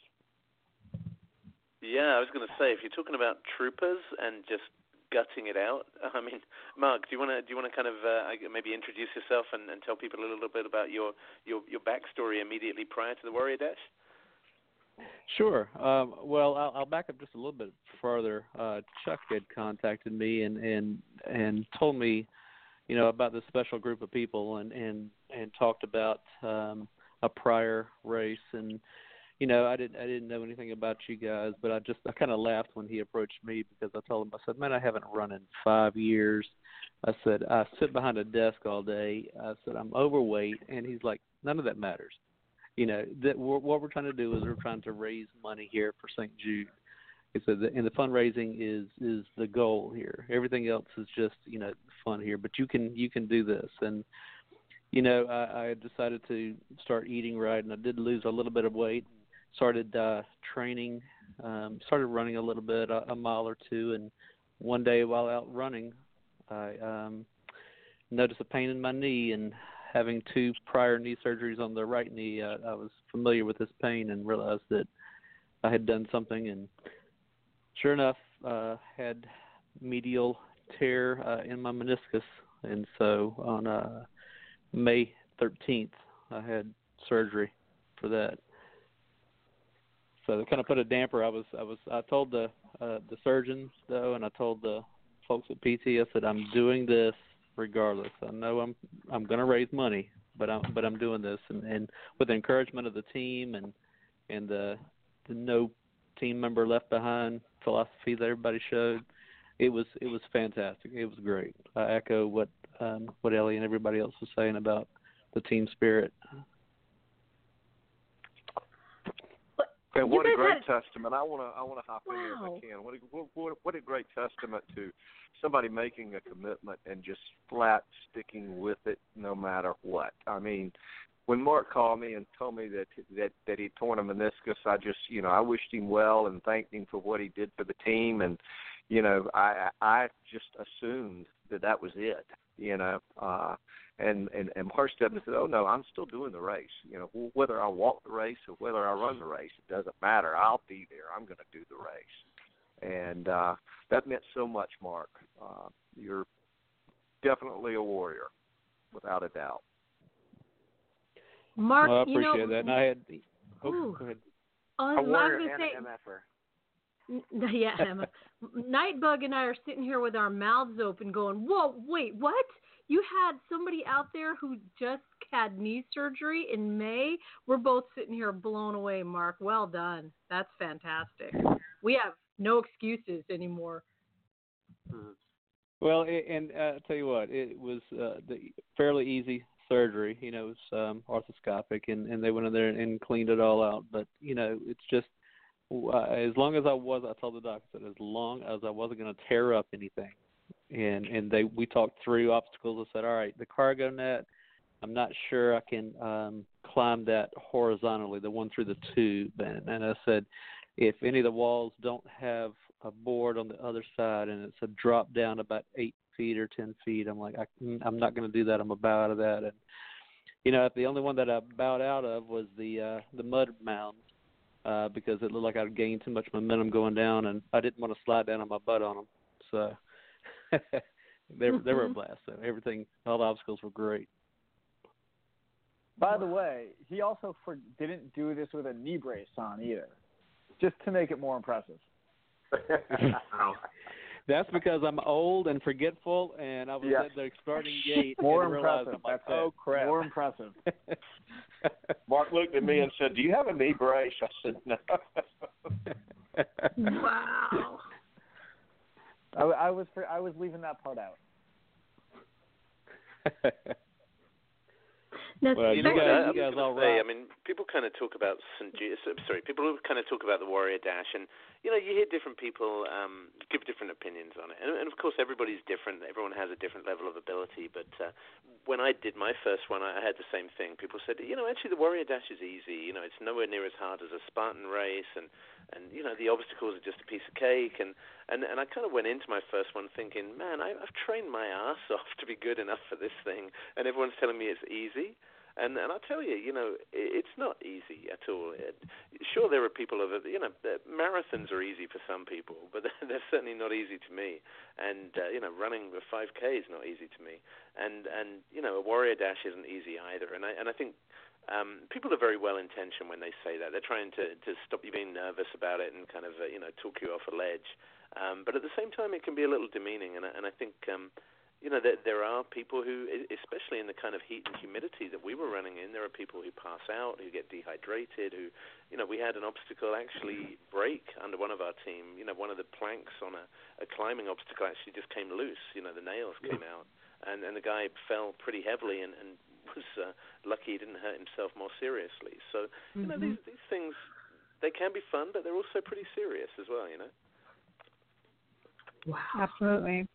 Yeah, I was going to say if you're talking about troopers and just gutting it out. I mean, Mark, do you want to do you want to kind of uh, maybe introduce yourself and, and tell people a little bit about your your your backstory immediately prior to the Warrior Dash? Sure. Um, well, I'll, I'll back up just a little bit further. Uh, Chuck had contacted me and and and told me, you know, about this special group of people and and and talked about um, a prior race and. You know, I didn't I didn't know anything about you guys, but I just I kind of laughed when he approached me because I told him I said, "Man, I haven't run in 5 years." I said, "I sit behind a desk all day." I said, "I'm overweight." And he's like, "None of that matters." you know that we're, what we're trying to do is we're trying to raise money here for St. Jude. He said, and the fundraising is is the goal here. Everything else is just you know fun here, but you can you can do this. And you know I, I decided to start eating right, and I did lose a little bit of weight. Started uh, training, um, started running a little bit, a, a mile or two, and one day while out running, I um, noticed a pain in my knee and having two prior knee surgeries on the right knee, uh, I was familiar with this pain and realized that I had done something. And sure enough, uh, had medial tear uh, in my meniscus, and so on uh, May 13th, I had surgery for that. So that kind of put a damper. I was, I was, I told the uh, the surgeons though, and I told the folks at PT, I said I'm doing this regardless. I know I'm I'm going to raise money, but I'm but I'm doing this, and and with the encouragement of the team and and the the no team member left behind philosophy that everybody showed, it was it was fantastic. It was great. I echo what um, what Ellie and everybody else was saying about the team spirit. And what a great had- testament! I want to I want to hop in here if I can. What a, what- what what a great testament to somebody making a commitment and just flat sticking with it no matter what. I mean, when Mark called me and told me that that that he torn a meniscus, I just you know I wished him well and thanked him for what he did for the team, and you know I I just assumed that that was it. You know. Uh, and and and Mark stepped in and said, "Oh no, I'm still doing the race. You know, whether I walk the race or whether I run the race, it doesn't matter. I'll be there. I'm going to do the race." And uh, that meant so much, Mark. Uh, you're definitely a warrior, without a doubt. Mark, well, I you know, appreciate that. And I had. Oh, Ooh. go ahead. I A was, I warrior was gonna and say, an MFer. N- Yeah, Emma. Nightbug and I are sitting here with our mouths open, going, "Whoa, wait, what? You had somebody out there who just had knee surgery in May? We're both sitting here blown away, Mark. Well done. That's fantastic. We have no excuses anymore. Well, and uh, I'll tell you what, it was uh, the fairly easy surgery. You know, it was um, arthroscopic, and and they went in there and cleaned it all out. But you know, it's just uh, as long as I was, I told the doctor that as long as I wasn't going to tear up anything, and and they we talked through obstacles. I said, all right, the cargo net. I'm not sure I can um, climb that horizontally, the one through the tube. And, and I said, if any of the walls don't have a board on the other side and it's a drop down about eight feet or ten feet, I'm like, I, I'm not going to do that. I'm gonna bow out of that. And you know, if the only one that I bowed out of was the uh, the mud mound uh, because it looked like I'd gained too much momentum going down, and I didn't want to slide down on my butt on them. So they they were a blast. So everything, all the obstacles were great. By the way, he also for, didn't do this with a knee brace on either, just to make it more impressive. That's because I'm old and forgetful, and I was Yeah. at the starting gate More and realized, impressive. I'm like, That's oh crap. More impressive. Mark looked at me and said, "Do you have a knee brace?" I said, "No." Wow. I, I was I was leaving that part out. Now, Well, you know guys- I, I you guys was all say, rock. I mean, people kind of talk about St. Jude. Sorry, people kind of talk about the Warrior Dash, and you know, you hear different people um, give different opinions on it, and, and of course, everybody's different. Everyone has a different level of ability. But uh, when I did my first one, I I had the same thing. People said, you know, actually, the Warrior Dash is easy. You know, it's nowhere near as hard as a Spartan race, and and you know, the obstacles are just a piece of cake. And and and I kind of went into my first one thinking, man, I, I've trained my ass off to be good enough for this thing, and everyone's telling me it's easy. And and I tell you, you know, it's not easy at all. Sure, there are people of. You know, marathons are easy for some people, but they're certainly not easy to me. And uh, you know, running a 5K is not easy to me. And and you know, a warrior dash isn't easy either. And I and I think um, people are very well intentioned when they say that. They're trying to to stop you being nervous about it and kind of uh, you know talk you off a ledge. Um, but at the same time, it can be a little demeaning. And I, and I think. Um, you know, there, there are people who, especially in the kind of heat and humidity that we were running in, there are people who pass out, who get dehydrated, who, you know, we had an obstacle actually break under one of our team. You know, one of the planks on a, a climbing obstacle actually just came loose. You know, the nails came out, and and the guy fell pretty heavily and and was uh, lucky he didn't hurt himself more seriously. So, you know, these these things they can be fun, but they're also pretty serious as well. You know. Wow. Absolutely.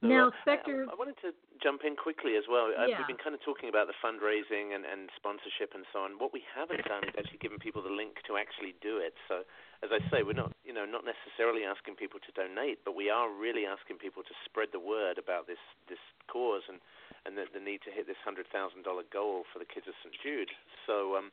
So, Now, uh, Spectre. I, I wanted to jump in quickly as well. Uh, Yeah. We've been kind of talking about the fundraising and, and sponsorship and so on. What we haven't done is actually given people the link to actually do it. So, as I say, we're not, you know, not necessarily asking people to donate, but we are really asking people to spread the word about this this cause and and the, the need to hit this hundred thousand dollar goal for the kids of St Jude. So, um,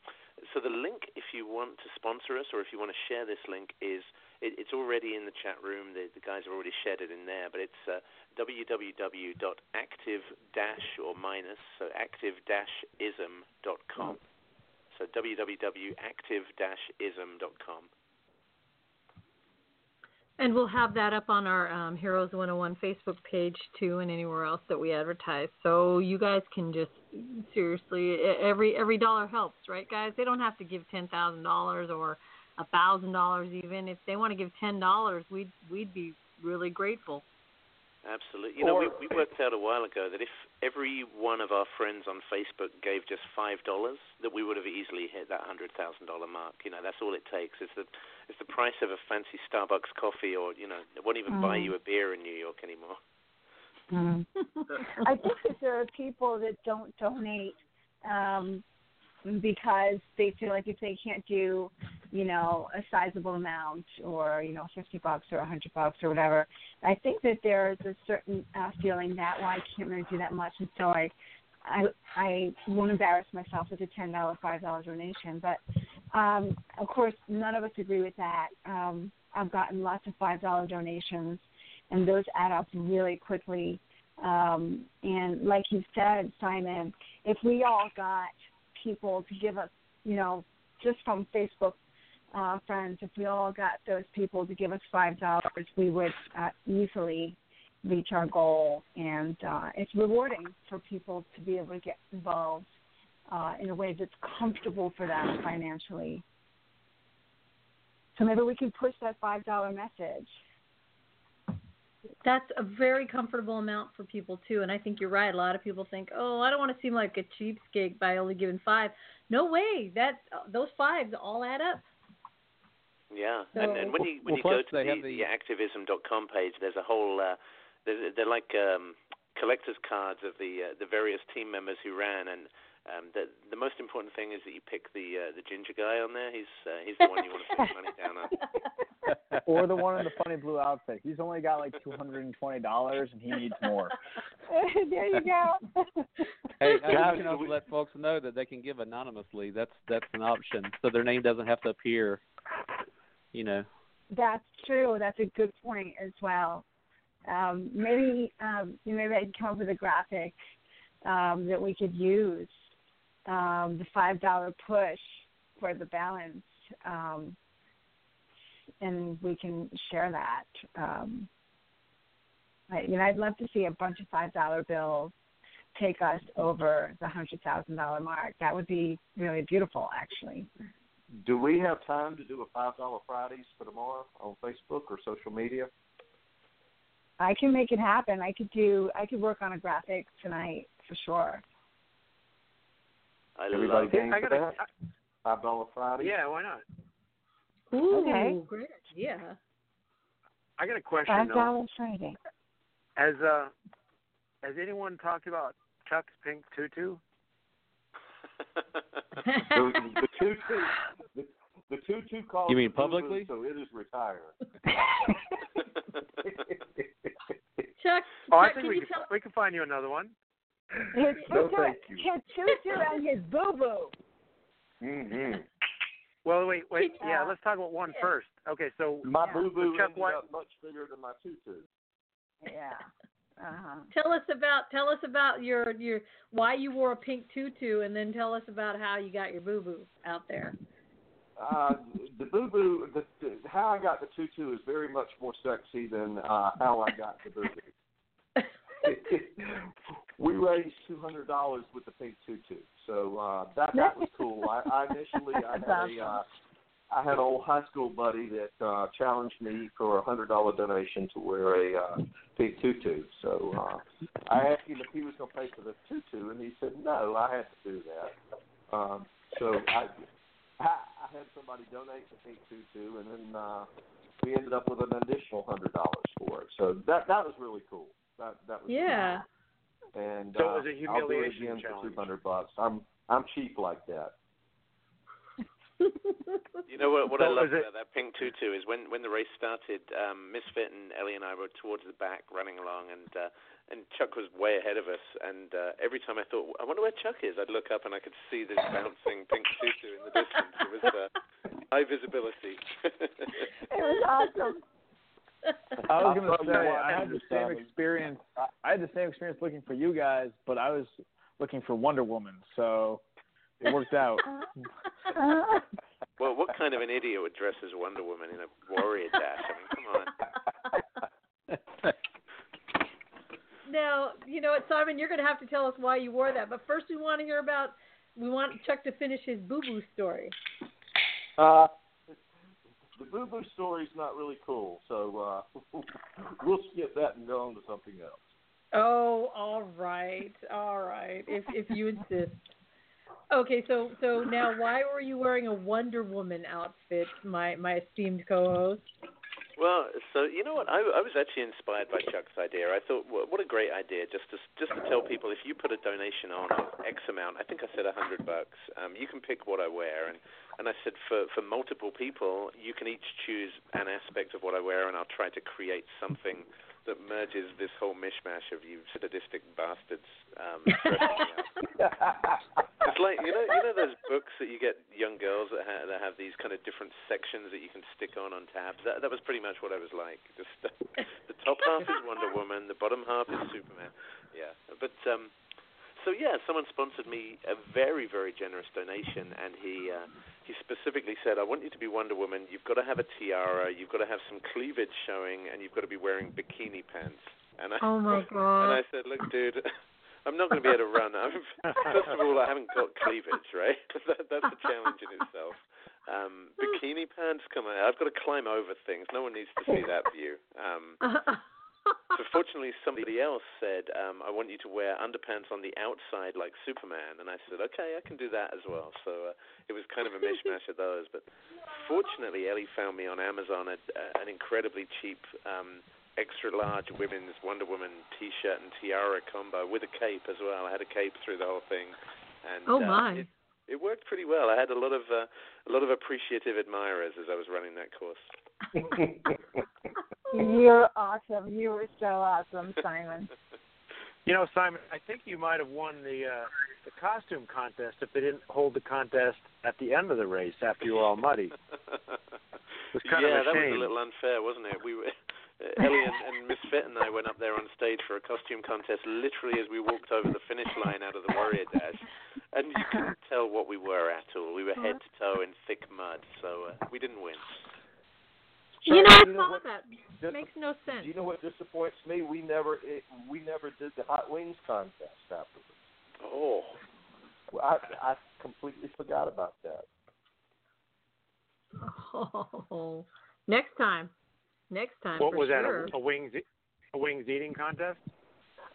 so the link, if you want to sponsor us or if you want to share this link, is it, it's already in the chat room. The, the guys have already shared it in there, but it's uh, www.active dash or minus so active dash ism.com. So www.active dash ism.com. And we'll have that up on our um, Heroes 101 Facebook page too, and anywhere else that we advertise. So you guys can just seriously, every every dollar helps, right, guys? They don't have to give ten thousand dollars or a thousand dollars even. If they want to give ten dollars, we'd we'd be really grateful. Absolutely. You know, we, we worked out a while ago that if every one of our friends on Facebook gave just five dollars, that we would have easily hit that hundred thousand dollar mark. You know, that's all it takes. It's the it's the price of a fancy Starbucks coffee, or you know, it won't even buy Mm. you a beer in New York anymore. Mm. I think that there are people that don't donate um, because they feel like if they can't do, you know, a sizable amount or you know, fifty bucks or a hundred bucks or whatever, I think that there's a certain uh, feeling that well, I can't really do that much, and so I, I, I won't embarrass myself with a ten dollar, five dollar donation. But um, of course, none of us agree with that. Um, I've gotten lots of five dollar donations, and those add up really quickly. Um, and like you said, Simon, if we all got people to give us, you know, just from Facebook uh, friends, if we all got those people to give us five dollars, we would uh, easily reach our goal. And uh, it's rewarding for people to be able to get involved uh, in a way that's comfortable for them financially. So maybe we can push that five dollar message. That's a very comfortable amount for people too, and I think you're right. A lot of people think, "Oh, I don't want to seem like a cheapskate by only giving five. No way. That those fives all add up. Yeah, So- and, and when you when Well, you go to they the, have the- the activism.com page, there's a whole uh, they're, they're like um, collectors cards of the uh, the various team members who ran, and um, the the most important thing is that you pick the uh, the ginger guy on there. He's uh, he's the one you want to put money down on. or the one in the funny blue outfit. He's only got like two hundred and twenty dollars, and he needs more. there you go. Hey, Guys, you can also let folks know that they can give anonymously. That's that's an option, so their name doesn't have to appear. You know. That's true. That's a good point as well. Um, maybe um, maybe I can come up with a graphic um, that we could use. Um, the five dollar push for the balance, um, and we can share that. Um, I, you know, I'd love to see a bunch of five dollar bills take us over the hundred thousand dollar mark. That would be really beautiful, actually. Do we have time to do a five dollar Fridays for tomorrow on Facebook or social media? I can make it happen. I could do. I could work on a graphic tonight for sure. I Everybody love game I for gotta, that? Five dollar Fridays. yeah, why not? Ooh, Okay. great idea. I got a question Five dollars Friday. Has uh, has anyone talked about Chuck's pink tutu? The, the two two the, the two two calls. You mean the boo-boo, publicly? So it is retired. Chuck, Oh, I think can we you can tell we can find you another one. His No, tutu, thank you. his tutu and his boo boo. Mm-hmm. Well, wait, wait. Yeah. Yeah, let's talk about one Yeah. first. Okay, so My Yeah. boo boo Chuck ended White- up much bigger than my tutu. Yeah. Uh huh. tell us about tell us about your your why you wore a pink tutu, and then tell us about how you got your boo boo out there. Uh, the boo boo, the, the, how I got the tutu is very much more sexy than uh, how I got the boo boo. we raised two hundred dollars with the pink tutu, so uh, that that was cool. I, I initially I had That's a uh, I had an old high school buddy that uh, challenged me for a hundred dollar donation to wear a uh, pink tutu. So uh, I asked him if he was going to pay for the tutu, and he said no, I had to do that. Um, so I, I I had somebody donate the pink tutu, and then uh, we ended up with an additional hundred dollars for it. So that that was really cool. That that was really Yeah. cool. And So it uh, was a I'll do it humiliation again for challenge. two hundred bucks. I'm I'm cheap like that. You know what? What I love is it- about that pink tutu is when when the race started, um, Misfit and Ellie and I were towards the back running along, and uh, and Chuck was way ahead of us. And uh, every time I thought, I wonder where Chuck is, I'd look up and I could see this bouncing pink tutu in the distance. It was uh, high visibility. It was awesome. I was gonna say I had the same experience. I had the same experience looking for you guys, but I was looking for Wonder Woman, so it worked out. Well, what kind of an idiot would dress as Wonder Woman in a warrior dash? I mean, come on. Now, you know what, Simon, you're going to have to tell us why you wore that. But first, we want to hear about. We want Chuck to finish his boo boo story. Uh, the boo boo story's not really cool, so uh, we'll skip that and go on to something else. Oh, all right, all right. If if you insist. Okay, so so now, why were you wearing a Wonder Woman outfit, my my esteemed co-host? Well, so you know what? I, I was actually inspired by Chuck's idea. I thought, what, what a great idea! Just to just to tell people, if you put a donation on X amount, I think I said a hundred bucks, um, you can pick what I wear, and and I said for for multiple people, you can each choose an aspect of what I wear, and I'll try to create something that merges this whole mishmash of you sadistic bastards um, dressing me up. It's like you know, you know those books that you get young girls that, ha- that have these kind of different sections that you can stick on on tabs. That that was pretty much what I was like. Just the top half is Wonder Woman, the bottom half is Superman. Yeah, but um, so yeah, someone sponsored me a very very generous donation, and he uh, he specifically said, "I want you to be Wonder Woman. You've got to have a tiara. You've got to have some cleavage showing, and you've got to be wearing bikini pants." And I Oh my god! and I said, "Look, dude." I'm not going to be able to run. I'm, first of all, I haven't got cleavage, right? that, that's a challenge in itself. Um, bikini pants, come on! I've got to climb over things. No one needs to see that view. Um, so fortunately, somebody else said, um, "I want you to wear underpants on the outside like Superman," and I said, "Okay, I can do that as well." So uh, it was kind of a mishmash of those. But fortunately, Ellie found me on Amazon a, a, an incredibly cheap. Um, extra large women's Wonder Woman T-shirt and tiara combo with a cape as well. I had a cape through the whole thing, and Oh uh, my. it, it worked pretty well. I had a lot of uh, a lot of appreciative admirers as I was running that course. You're awesome. You were so awesome, Simon. You know, Simon, I think you might have won the uh, the costume contest if they didn't hold the contest at the end of the race after you were all muddy. It's kind yeah, of a that was a little unfair, wasn't it? We were. Uh, Ellie and, and Miss Fit and I went up there on stage for a costume contest literally as we walked over the finish line out of the Warrior Dash. And you couldn't tell what we were at all. We were head to toe in thick mud, so uh, we didn't win. You know, I saw that. Just- Makes no sense. Do you know what disappoints me? We never it, we never did the hot wings contest afterwards. Oh. Well, I I completely forgot about that. Oh, next time. Next time. What for was that? A, a wings a wings eating contest?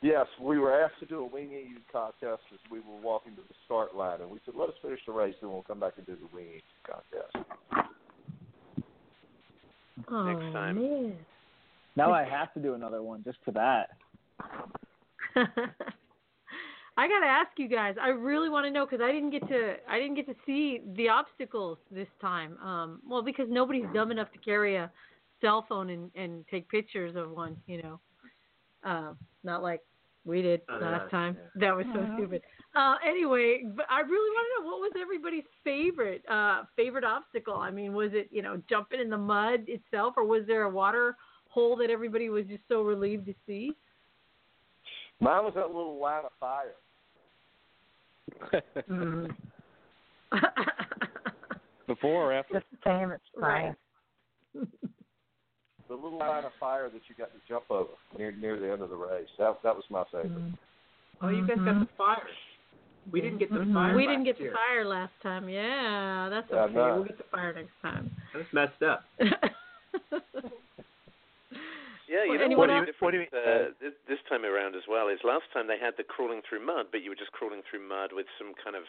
Yes, we were asked to do a wing eating contest as we were walking to the start line, and we said, "Let us finish the race, then we'll come back and do the wing eating contest." Oh, Next time. Man. Now I have to do another one just for that. I gotta ask you guys. I really want to know because I didn't get to. I didn't get to see the obstacles this time. Um, well, because nobody's dumb enough to carry a cell phone and and take pictures of one. You know, uh, not like we did Oh, last yeah, time. yeah. That was so Mhm. stupid. Uh, anyway, but I really want to know what was everybody's favorite uh, favorite obstacle. I mean, was it you know jumping in the mud itself, or was there a water hole that everybody was just so relieved to see? Mine was that little line of fire. Mm. Before or after? Just famous Right. fire. The little line of fire that you got to jump over near near the end of the race. That that was my favorite. Mm. Oh, you guys got the fire. We didn't get the Mhm. fire. We didn't last get the year. fire last time. Yeah, that's Yeah, okay. no. We'll get the fire next time. That's messed up. Yeah, you Well, know anyone what, else? the difference uh, this, this time around as well is last time they had the crawling through mud, but you were just crawling through mud with some kind of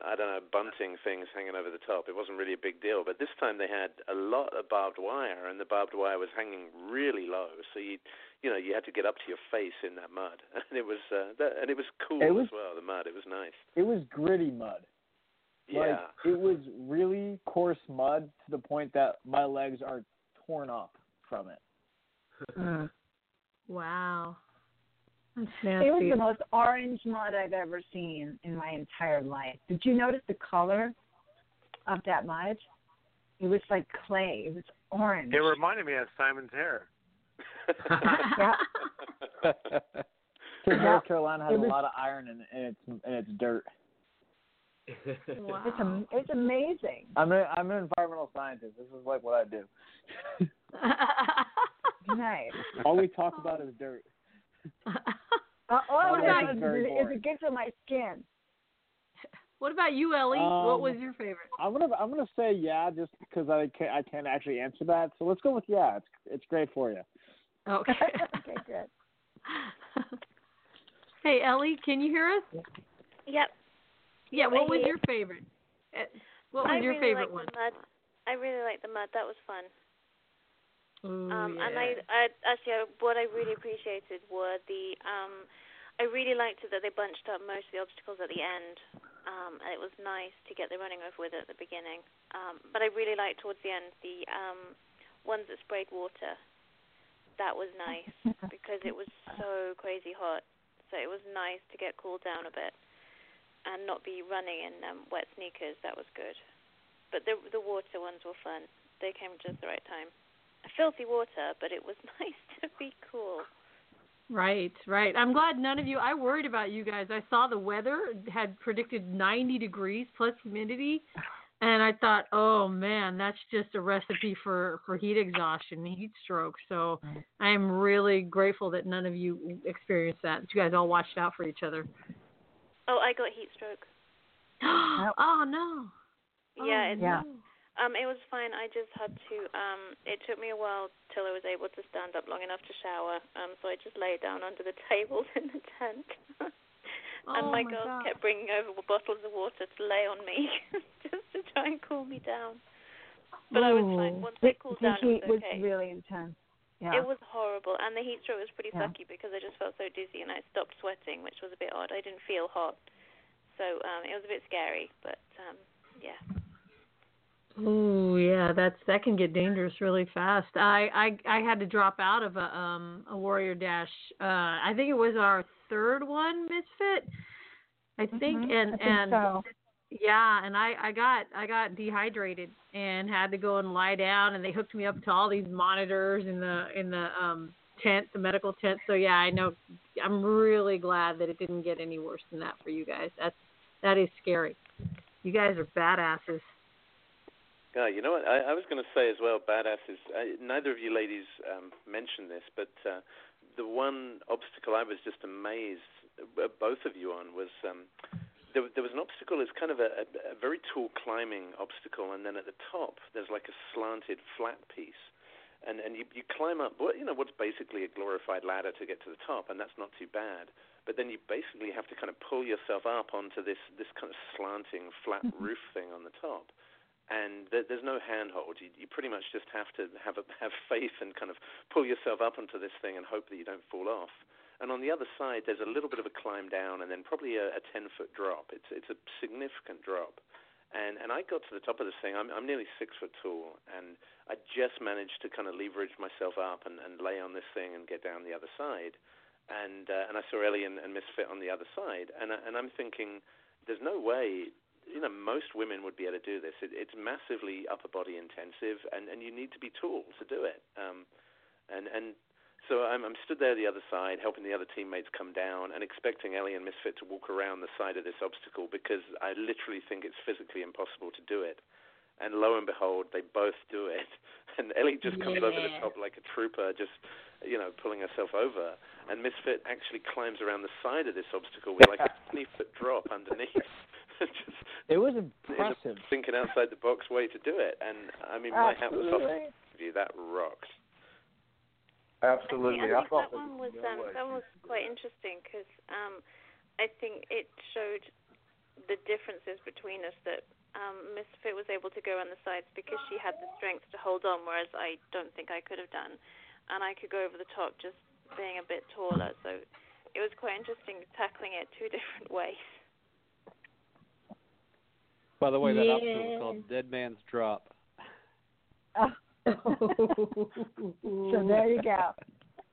I don't know bunting things hanging over the top. It wasn't really a big deal, but this time they had a lot of barbed wire, and the barbed wire was hanging really low, so you you know you had to get up to your face in that mud, and it was uh, that, and it was cool It was- as well. The mud, it was nice. It was gritty mud. Yeah. Like it was really coarse mud to the point that my legs are torn up from it. Mm. wow. That's It was the most orange mud I've ever seen in my entire life. Did you notice the color of that mud? It was like clay. It was orange. It reminded me of Simon's hair. yeah. Because North Carolina has It a lot of iron in, in its in its dirt. wow. It's am- it's amazing. I'm a, I'm an environmental scientist. This is like what I do. Nice. All we talk about is dirt. Uh, all What I about- know is, is it boring. good for my skin. what about you, Ellie? what Um, was your favorite? I'm gonna I'm gonna say yeah, just because I can't I can't actually answer that. So let's go with yeah. It's it's great for you. Okay. okay, good. hey, Ellie, can you hear us? Yep. Yeah. What was your favorite? Uh, What was I your really favorite liked one? the mud. I really liked the mud. That was fun. Um, yeah. And I, I actually, I, what I really appreciated were the. Um, I really liked it that they bunched up most of the obstacles at the end, um, and it was nice to get the running over with at the beginning. Um, but I really liked towards the end the um, ones that sprayed water. That was nice because it was so crazy hot. So it was nice to get cooled down a bit and not be running in um, wet sneakers. That was good. But the the water ones were fun. They came just the right time. Filthy water, but it was nice to be cool. Right, right. I'm glad none of you. I worried about you guys. I saw the weather had predicted 90 degrees plus humidity, and I thought, oh man, that's just a recipe for for heat exhaustion, heat stroke. So mm. I am really grateful that none of you experienced that. You guys all watched out for each other. Oh, I got heat stroke. oh no. Oh, yeah, Oh, it's, Yeah. Um, it was fine. I just had to. Um, it took me a while till I was able to stand up long enough to shower. Um, so I just lay down under the tables in the tent. and Oh, my, my girls God. kept bringing over bottles of water to lay on me, just to try and cool me down. But I was fine. Ooh. Once I cooled the down, heat it was was really intense. Yeah. It was horrible, and the heat stroke was pretty Yeah. sucky because I just felt so dizzy and I stopped sweating, which was a bit odd. I didn't feel hot, so um, it was a bit scary. But um, yeah, Ooh, yeah, that's that can get dangerous really fast. I I I had to drop out of a um a Warrior Dash. Uh I think it was our third one, Misfit. I think Mhm, and I think and so. yeah, and I I got I got dehydrated and had to go and lie down and they hooked me up to all these monitors in the in the um tent, the medical tent. So yeah, I know I'm really glad that it didn't get any worse than that for you guys. That's that is scary. You guys are badasses. Yeah, you know what? I, I was going to say as well, badasses. I, neither of you ladies um, mentioned this, but uh, the one obstacle I was just amazed uh, both of you on was um, there, there was an obstacle. It's kind of a, a, a very tall climbing obstacle, and then at the top there's like a slanted flat piece, and and you you climb up. What you know, what's basically a glorified ladder to get to the top, and that's not too bad. But then you basically have to kind of pull yourself up onto this this kind of slanting flat roof thing on the top and there, there's no handhold. You, you pretty much just have to have a, have faith and kind of pull yourself up onto this thing and hope that you don't fall off. And on the other side, there's a little bit of a climb down and then probably a, a 10 foot drop. It's it's a significant drop. And and I got to the top of this thing. I'm I'm nearly six foot tall, and I just managed to kind of leverage myself up and, and lay on this thing and get down the other side. And uh, and I saw Ellie and, and Misfit on the other side, and I, and I'm thinking, there's no way you know, most women would be able to do this. It, it's massively upper body intensive, and, and you need to be tall to do it. Um, and and so I'm, I'm stood there the other side, helping the other teammates come down, and expecting Ellie and Misfit to walk around the side of this obstacle because I literally think it's physically impossible to do it. And lo and behold, they both do it. And Ellie just comes over the top like a trooper, just you know, pulling herself over. And Misfit actually climbs around the side of this obstacle with like a 20 foot drop underneath. just It was impressive. a thinking outside the box way to do it. And I mean, my hat was off to you. That rocked. Absolutely. I I think thought that one was no um, that was quite interesting because um, I think it showed the differences between us that um, Misfit was able to go on the sides because she had the strength to hold on, whereas I don't think I could have done, and I could go over the top just being a bit taller. So it was quite interesting tackling it two different ways. By the way, that obstacle is Yeah. called Dead Man's Drop. So there you go.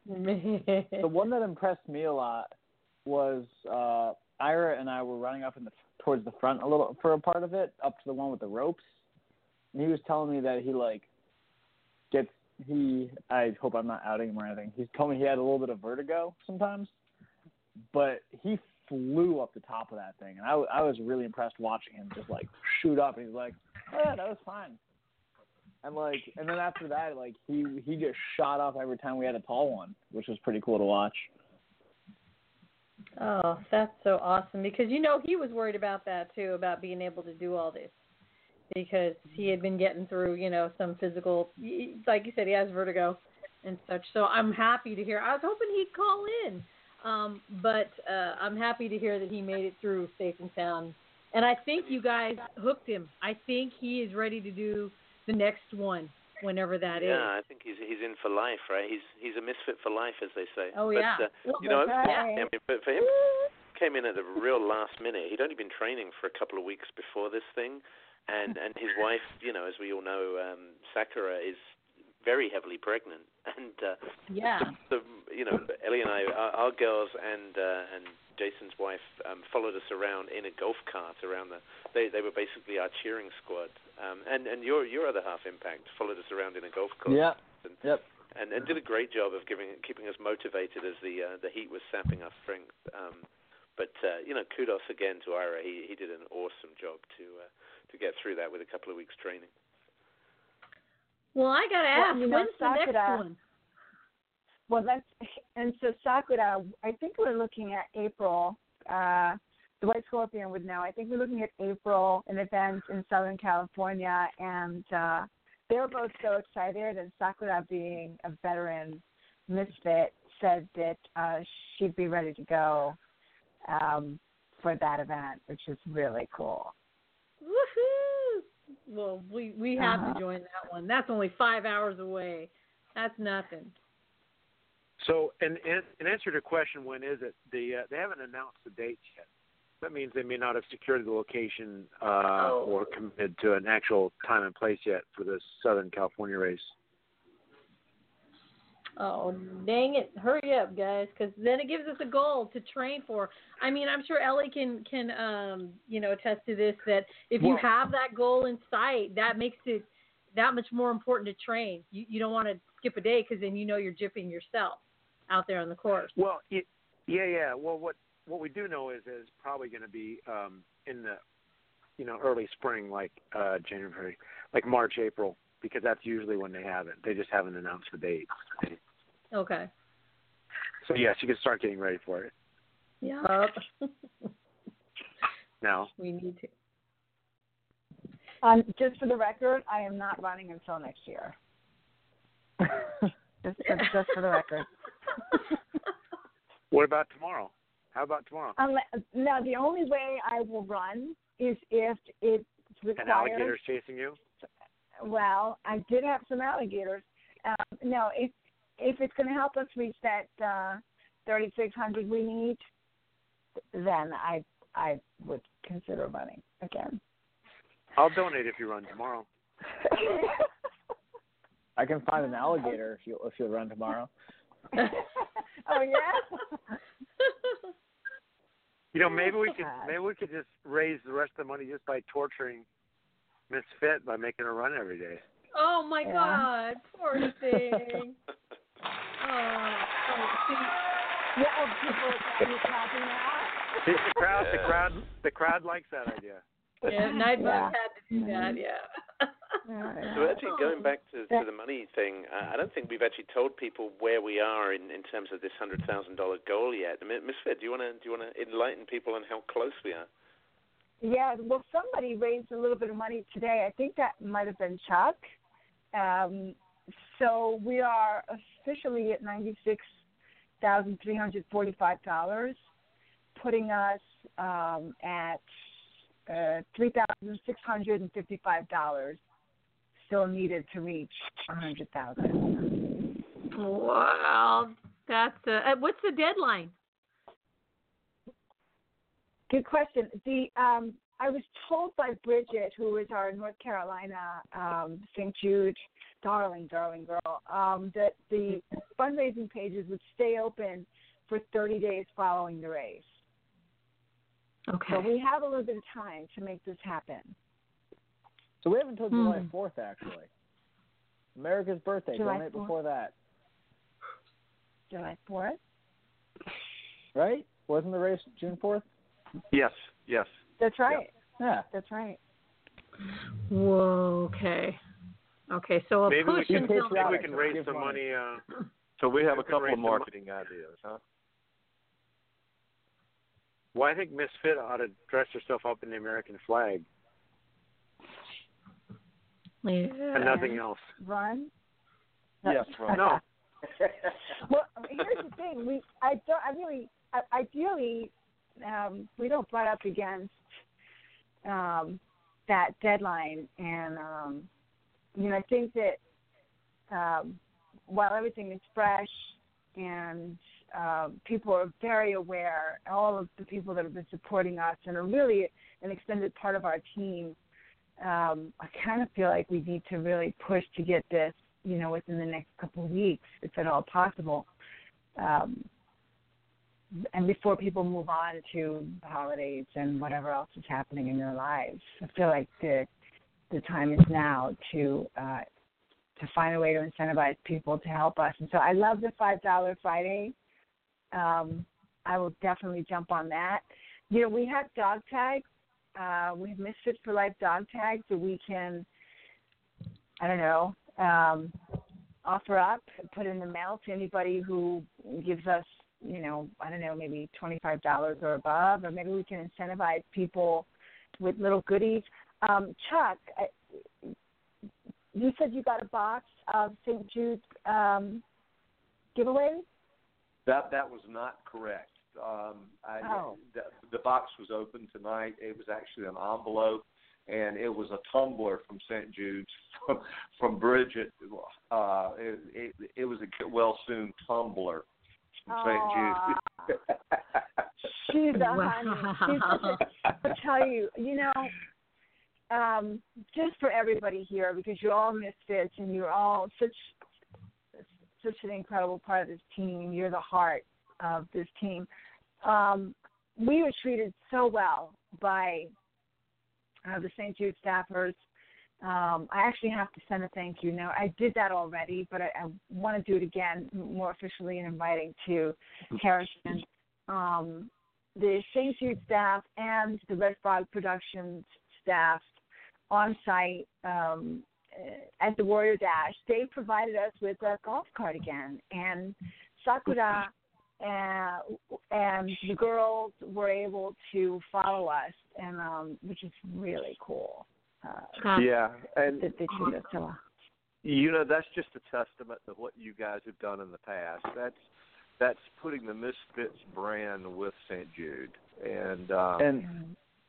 the one that impressed me a lot was uh Ira and I were running up in the towards the front a little for a part of it, up to the one with the ropes. And he was telling me that he like gets he I hope I'm not outing him or anything. He's told me he had a little bit of vertigo sometimes, but he flew up the top of that thing, and I, I was really impressed watching him just like shoot up. And he's like, "Oh yeah, that was fine." And like, and then after that, like he he just shot up every time we had a tall one, which was pretty cool to watch. Oh, that's so awesome because you know he was worried about that too, about being able to do all this because he had been getting through, you know, some physical, like you said, he has vertigo and such. So I'm happy to hear. I was hoping he'd call in, um, but uh, I'm happy to hear that he made it through safe and sound. And I think you guys hooked him. I think he is ready to do the next one. whenever that is. yeah, I think he's he's in for life, right? He's he's a misfit for life, as they say. Oh, but, yeah. Uh, you know, That's I mean, but for him, came in at the real last minute. He'd only been training for a couple of weeks before this thing, and and his wife, you know, as we all know, um, Sakura is very heavily pregnant, and uh, Yeah. the you know Ellie and I, our, our girls and uh, and Jason's wife um, followed us around in a golf cart around the. They they were basically our cheering squad, um, and and your your other half impact followed us around in a golf cart. Yeah. And, Yep. and and did a great job of giving keeping us motivated as the uh, the heat was sapping our strength. Um, but uh, you know, kudos again to Ira. He he did an awesome job to uh, to get through that with a couple of weeks training. Well, I gotta Well, ask, you know, when's the next one? Well, that's and so Sakura. I think we're looking at April. Uh, the White Scorpion would know. I think we're looking at April, an event in Southern California, and uh, they were both so excited. And Sakura, being a veteran misfit, said that uh, she'd be ready to go um, for that event, which is really cool. Woohoo! Well, we we have Uh-huh. to join that one. That's only five hours away. That's nothing. So, in, in, in answer to your question, when is it? The uh, they haven't announced the dates yet. That means they may not have secured the location uh, Oh. or committed to an actual time and place yet for the Southern California race. Oh, dang it! Hurry up, guys, because then it gives us a goal to train for. I mean, I'm sure Ellie can can um you know attest to this that if you have that goal in sight, that makes it that much more important to train. You you don't want to skip a day because then you know you're jipping yourself out there on the course. Well, y yeah, yeah. Well, what what we do know is is probably going to be um, in the you know early spring, like uh, January, like March, April, because that's usually when they have it. They just haven't announced the date. Okay. So yes, you can start getting ready for it Yup. now. we need to. Um, just for the record, I am not running until next year. just, just, just for the record. What about tomorrow? How about tomorrow? Unless, now, the only way I will run is if it's An required. alligator's chasing you? Well, I did have some alligators. Um, no, if if it's going to help us reach that uh, 3600 we need, then I I would consider running again. I'll donate if you run tomorrow. I can find an alligator if you if you'll run tomorrow. oh yeah. You know, maybe we could maybe we could just raise the rest of the money just by torturing Miss Fit by making her run every day. Oh my Yeah. God, poor thing. See, oh, people clapping now? See, the crowd, the crowd, the crowd likes that idea. yeah, Nightbug Yeah. had to do that. Yeah. So actually, going back to, to the money thing, uh, I don't think we've actually told people where we are in, in terms of this hundred thousand dollar goal yet. I mean, Miss Fit, do you want to do you want to enlighten people on how close we are? Yeah, well, somebody raised a little bit of money today. I think that might have been Chuck. Um, so we are officially at ninety-six thousand three hundred forty-five dollars, putting us um, at uh, three thousand six hundred and fifty-five dollars still needed to reach a hundred thousand. Wow, that's uh, uh, what's the deadline? Good question. The um, I was told by Bridget, who is our North Carolina um, St. Jude darling, darling girl, um, that the fundraising pages would stay open for 30 days following the race. Okay. So we have a little bit of time to make this happen. So we haven't until July Hmm. fourth actually. America's birthday. July Donate 4th. before that, July 4th? right? Wasn't the race June fourth? Yes, yes. That's right. Yeah. That's right. Whoa. Okay. Okay. So a Maybe we push can maybe we can raise some money. money. Uh, So we have a couple of marketing ideas, huh? well, I think Miss Fit ought to dress herself up in the American flag yeah. and nothing else. Run? Yes, right. No. well, here's the thing. We, I don't, I really, I, ideally, um, we don't butt up against um, that deadline, and um, you know, I think that um, while everything is fresh and uh, people are very aware, all of the people that have been supporting us and are really an extended part of our team, um, I kind of feel like we need to really push to get this, you know, within the next couple of weeks, if at all possible. Um, and before people move on to the holidays and whatever else is happening in their lives, I feel like the the time is now to uh, to find a way to incentivize people to help us. And so I love the five dollar Friday. Um, I will definitely jump on that. You know, we have dog tags. Uh, we have MissFits for Life dog tags that we can, I don't know, um, offer up, put in the mail to anybody who gives us, you know, I don't know, maybe twenty five dollars or above, or maybe we can incentivize people with little goodies. Um, Chuck, I, you said you got a box of St. Jude's um, giveaways. That that was not correct. Um, I, Oh. the, the box was open tonight. It was actually an envelope, and it was a tumbler from St. Jude's from, from Bridget. Uh, it, it, it was a get well soon tumbler from St. Jude's. She's a honey. She's a, I'll tell you, you know, um, just for everybody here, because you're all misfits and you're all such such an incredible part of this team. You're the heart of this team. Um, we were treated so well by uh, the St. Jude staffers. Um, I actually have to send a thank you. Now I did that already, but I, I want to do it again more officially and inviting to Harrison, um, the St. Jude staff, and the Red Frog Productions staff on site um, uh, at the Warrior Dash. They provided us with a golf cart again, and Sakura uh, and the girls were able to follow us, and um, which is really cool. Uh, yeah, and that they treated us so well. you know that's just a testament to what you guys have done in the past. That's that's putting the Misfits brand with St. Jude, and um, And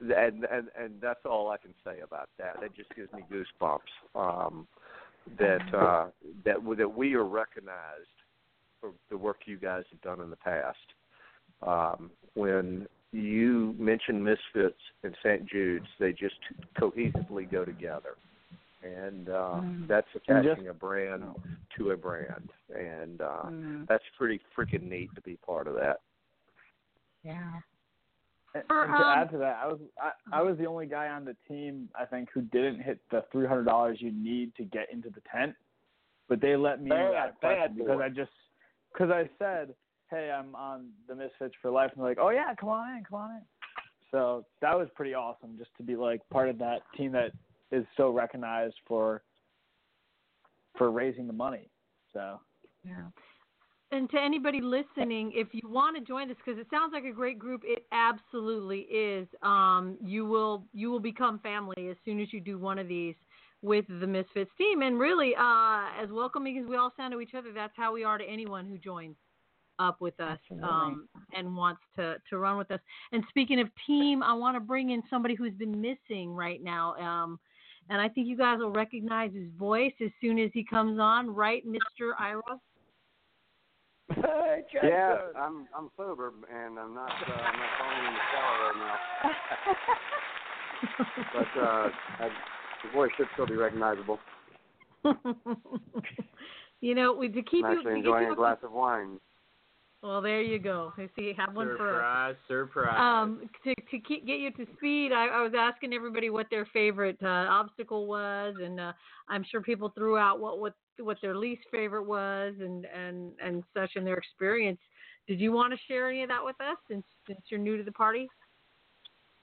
and and and that's all I can say about that. That just gives me goosebumps. Um, that uh, that that we are recognized for the work you guys have done in the past. Um, when you mentioned Misfits and St. Jude's, they just cohesively go together, and uh, Mm. that's attaching just- a brand to a brand, and uh, Mm. that's pretty freaking neat to be part of that. Yeah. And and to um, add to that, I was I, I was the only guy on the team I think who didn't hit the three hundred dollars you need to get into the tent, but they let me Bad- ask bad because. I just because I said, hey, I'm on the MissFits for Life, and they're like, oh yeah, come on in, come on in. So that was pretty awesome just to be like part of that team that is so recognized for for raising the money. So Yeah. And to anybody listening, if you want to join this, because it sounds like a great group, it absolutely is. Um, you will you will become family as soon as you do one of these with the Misfits team, and really, uh, as welcoming as we all sound to each other, that's how we are to anyone who joins up with us um, and wants to to run with us. And speaking of team, I want to bring in somebody who's been missing right now. Um, and I think you guys will recognize his voice as soon as he comes on, right, Mr. Ira? Yeah, I'm I'm sober and I'm not uh, I'm not falling in the shower right now. But uh, I, the voice should still be recognizable. you know, we- to keep I'm you actually enjoying keep a you glass of wine. Well, there you go. I see, have one for. Surprise, surprise. Um, to to keep, get you to speed, I, I was asking everybody what their favorite uh, obstacle was, and uh, I'm sure people threw out what what what their least favorite was, and and and such in their experience. Did you want to share any of that with us, since since you're new to the party?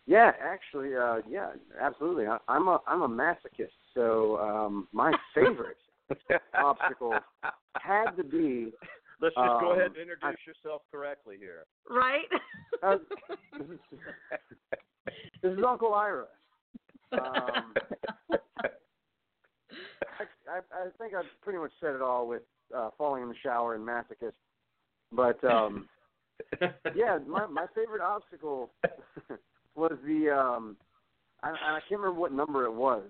Yeah, actually, uh, yeah, absolutely. I, I'm a I'm a masochist, so um, my favorite obstacle had to be. Let's just go um, ahead and introduce yourself correctly here. Right. Uh, this, is, this is Uncle Ira. Um, I, I, I think I've pretty much said it all with uh, falling in the shower and masochist. But um, yeah, my my favorite obstacle was the um, I, I can't remember what number it was,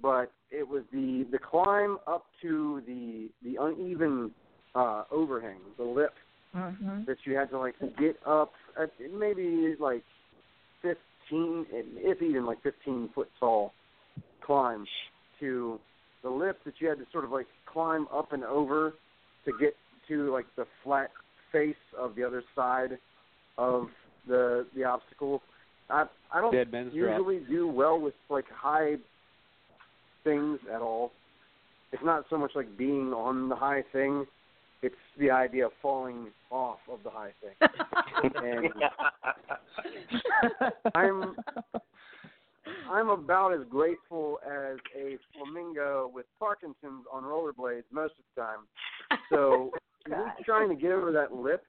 but it was the the climb up to the the uneven uh, overhang, the lip Mm-hmm. that you had to like get up at maybe like fifteen, if even like fifteen foot tall climb to the lip that you had to sort of like climb up and over to get to like the flat face of the other side of the the obstacle. I I don't Dead man's drop. usually do well with like high things at all. It's not so much like being on the high thing; it's the idea of falling off of the high thing. and I'm I'm about as grateful as a flamingo with Parkinson's on rollerblades most of the time. So me trying to get over that lip,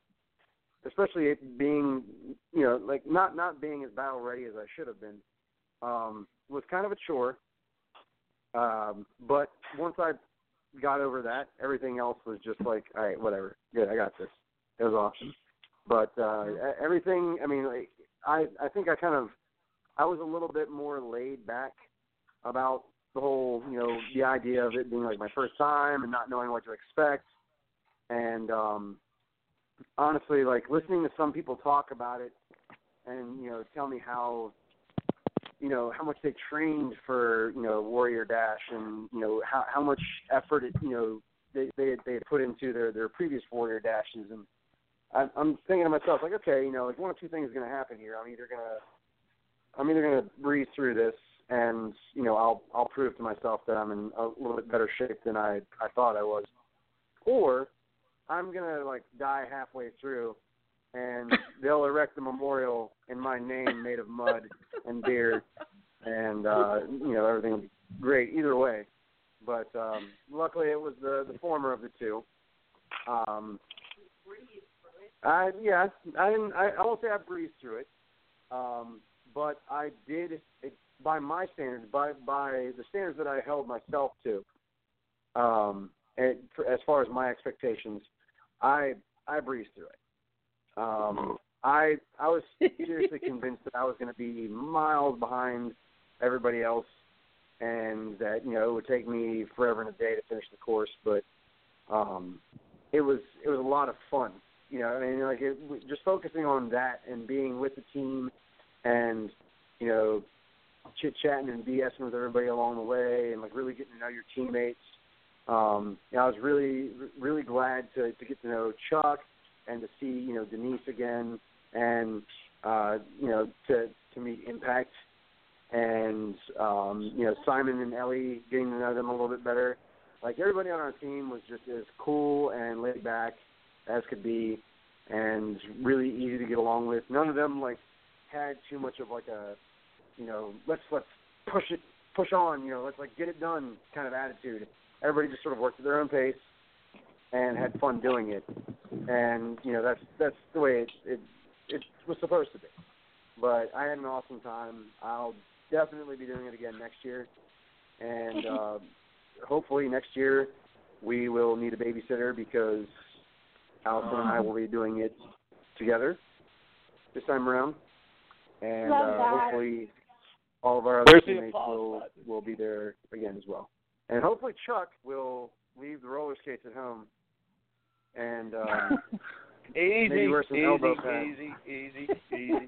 especially it being you know like not not being as battle ready as I should have been, um, was kind of a chore. Um, but once I got over that, everything else was just like, all right, whatever, good, I got this. It was awesome. But uh, everything, I mean, like, I I think I kind of I was a little bit more laid back about the whole, you know, the idea of it being like my first time and not knowing what to expect. And um honestly, like listening to some people talk about it and, you know, tell me how you know, how much they trained for, you know, Warrior Dash and, you know, how how much effort it, you know, they they they had put into their their previous Warrior Dashes. And I'm, I'm thinking to myself, like, okay, you know, like one of two things is going to happen here. I'm either gonna, I'm either going to breeze through this, and you know, I'll I'll prove to myself that I'm in a little bit better shape than I I thought I was, or I'm gonna like die halfway through, and they'll erect a memorial in my name made of mud and beer, and uh, you know, everything will be great either way. But um, luckily, it was the the former of the two. Um, I yeah, I didn't. I, I won't say I breezed through it, um, but I did. It, by my standards, by by the standards that I held myself to, um, and for, as far as my expectations, I I breezed through it. Um, I I was seriously convinced that I was going to be miles behind everybody else, and that you know it would take me forever and a day to finish the course. But um, it was it was a lot of fun. You know, I mean, like it, just focusing on that and being with the team, and you know, chit chatting and BSing with everybody along the way, and like really getting to know your teammates. Um, know, I was really really glad to to get to know Chuck and to see you know Denise again, and uh, you know to to meet Impact and um, you know Simon and Ellie, getting to know them a little bit better. Like everybody on our team was just as cool and laid back as could be, and really easy to get along with. None of them like had too much of like a, you know, let's let's push it, push on, you know, let's like get it done kind of attitude. Everybody just sort of worked at their own pace and had fun doing it, and you know that's that's the way it it, it was supposed to be. But I had an awesome time. I'll definitely be doing it again next year, and uh, hopefully next year we will need a babysitter because Allison and I will be doing it together this time around, and uh, hopefully all of our other Where's teammates will will be there again as well, and hopefully Chuck will leave the roller skates at home, and um, Easy, maybe wear some easy, elbow pads. easy, easy, easy.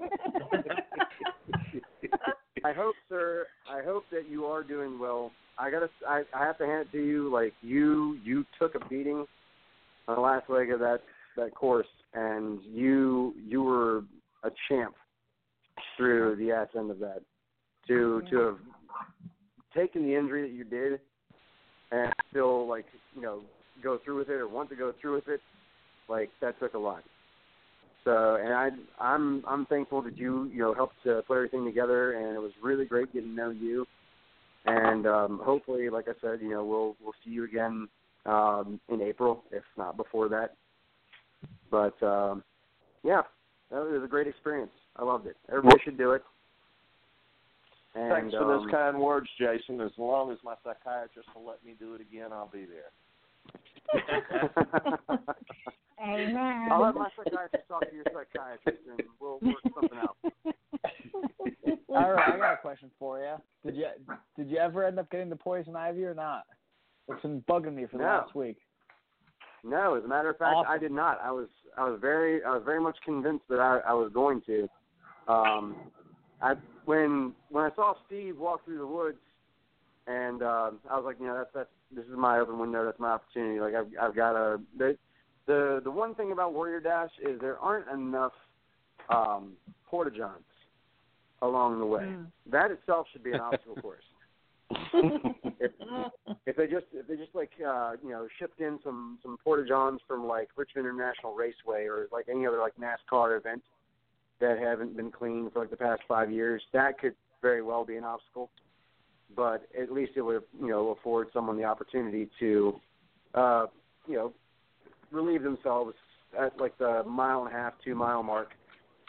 I hope, sir. I hope that you are doing well. I gotta. I, I have to hand it to you. Like you, you took a beating on the last leg of that that course, and you you were a champ through the ass end of that. To to have taken the injury that you did, and still like you know go through with it or want to go through with it, like that took a lot. So, and I, I'm, I'm thankful that you, you know, helped to put everything together, and it was really great getting to know you. And um, hopefully, like I said, you know, we'll, we'll see you again um, in April, if not before that. But um, yeah, that was a great experience. I loved it. Everybody should do it. And, Thanks for um, those kind words, Jason. As long as my psychiatrist will let me do it again, I'll be there. Amen. I'll let my psychiatrist talk to your psychiatrist, and we'll work something out. All right, I got a question for you. Did you did you ever end up getting the poison ivy or not? It's been bugging me for the No. last week. No, as a matter of fact, Awesome. I did not. I was I was very I was very much convinced that I, I was going to. Um, I when when I saw Steve walk through the woods, and uh, I was like, you know, that's that's this is my open window. That's my opportunity. Like I've I've got a the the the one thing about Warrior Dash is there aren't enough um, porta johns along the way. Mm. That itself should be an obstacle course. if, if they just if they just like uh you know shipped in some some porta johns from like Richmond International Raceway or like any other like NASCAR event that haven't been cleaned for like the past five years, that could very well be an obstacle. But at least it would you know afford someone the opportunity to uh you know relieve themselves at like the mile and a half two mile mark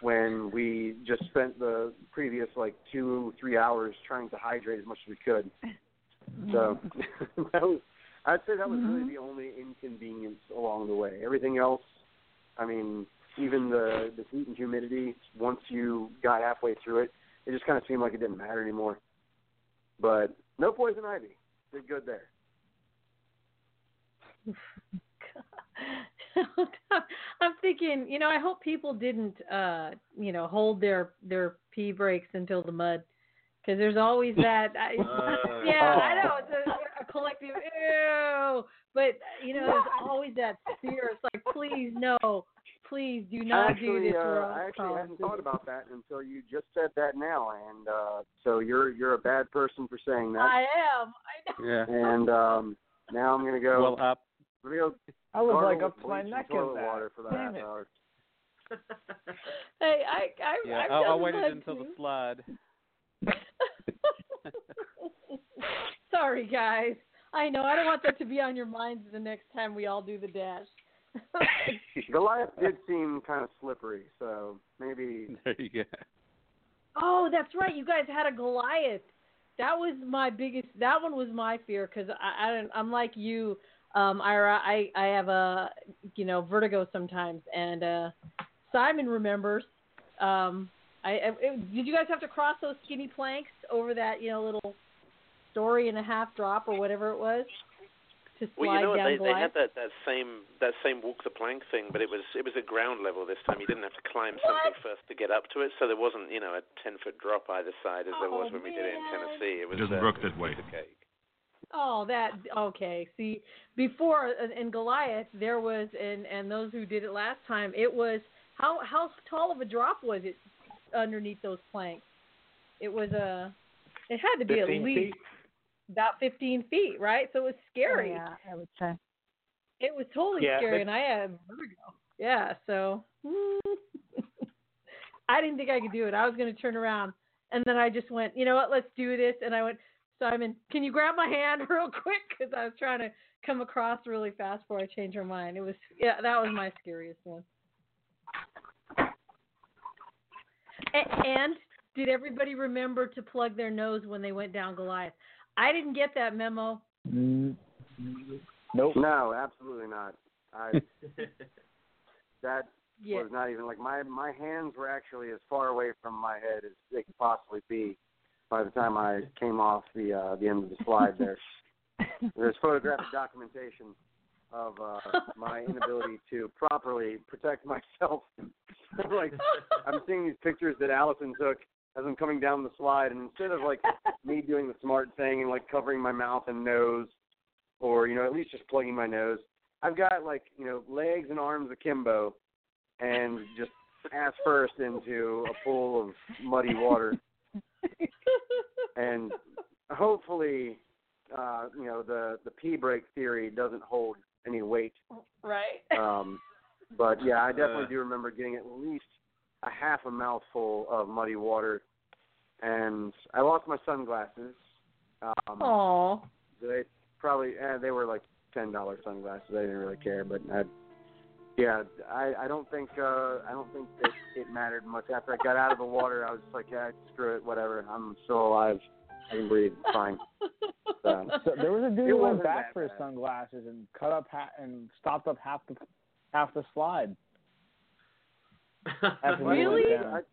when we just spent the previous like two three hours trying to hydrate as much as we could. Mm-hmm. So that was I'd say that was really mm-hmm. the only inconvenience along the way. Everything else, I mean, even the the heat and humidity. Once you got halfway through it, it just kind of seemed like it didn't matter anymore. But no poison ivy. Did good there. I'm thinking, you know, I hope people didn't, uh, you know, hold their their pee breaks until the mud, because there's always that. I, Uh, yeah, I know it's a, a collective ew, but you know, there's always that fear. It's like, please no, please do not actually, do this. uh, or I actually call hadn't thought about that until you just said that now, and uh, so you're you're a bad person for saying that. I am. I know. Yeah. and um, now I'm gonna go. Well, uh, I'm gonna go I was like up to my neck in that. water for the Damn half it. hour. Hey, I, I, yeah. I've I'll, done I'll wait mud until the too. slide. Sorry, guys. I know. I don't want that to be on your minds the next time we all do the dash. Goliath did seem kind of slippery, so maybe. There you go. oh, that's right. You guys had a Goliath. That was my biggest. That one was my fear because I, I don't. I'm like you, um, Ira. I I have a you know vertigo sometimes, and uh, Simon remembers. Um, I, I it, did you guys have to cross those skinny planks over that you know little story and a half drop or whatever it was to slide Well, you know what? down They, they had that, that same that same walk the plank thing, but it was it was at ground level this time. You didn't have to climb something first to get up to it, so there wasn't you know a ten foot drop either side as there was Oh, when we did it in. Tennessee. It was doesn't uh, work that way. piece of cake. Oh, that okay. See, before uh, in Goliath, there was, and and those who did it last time, it was how how tall of a drop was it underneath those planks? It was a, it had to be at least feet. about fifteen feet, right? So it was scary. Oh, yeah, I would say. It was totally Yeah, scary, but- and I had vertigo. Yeah, so I didn't think I could do it. I was going to turn around, and then I just went, you know what? Let's do this. And I went, Simon, can you grab my hand real quick? Because I was trying to come across really fast before I changed my mind. It was yeah, that was my scariest one. A- and did everybody remember to plug their nose when they went down Goliath? I didn't get that memo. Mm, nope. No, absolutely not. I that Yeah. was not even like my my hands were actually as far away from my head as they could possibly be by the time I came off the uh the end of the slide there. There's photographic documentation of uh my inability to properly protect myself. like I'm seeing these pictures that Allison took as I'm coming down the slide and instead of like me doing the smart thing and like covering my mouth and nose or, you know, at least just plugging my nose, I've got like, you know, legs and arms akimbo and just ass first into a pool of muddy water. And hopefully uh, you know, the the pee break theory doesn't hold any weight. right. Um but yeah, I definitely Uh. do remember getting at least a half a mouthful of muddy water and I lost my sunglasses. Um Aw. they probably eh, they were like ten dollar sunglasses. I didn't really care, but I, yeah, I I don't think uh I don't think that it mattered much. After I got out of the water, I was just like, yeah, screw it, whatever. I'm still alive. I can breathe. Fine. So, So there was a dude who went back for his bad. sunglasses and cut up ha- and stopped up half the half the slide. After he went Really? down.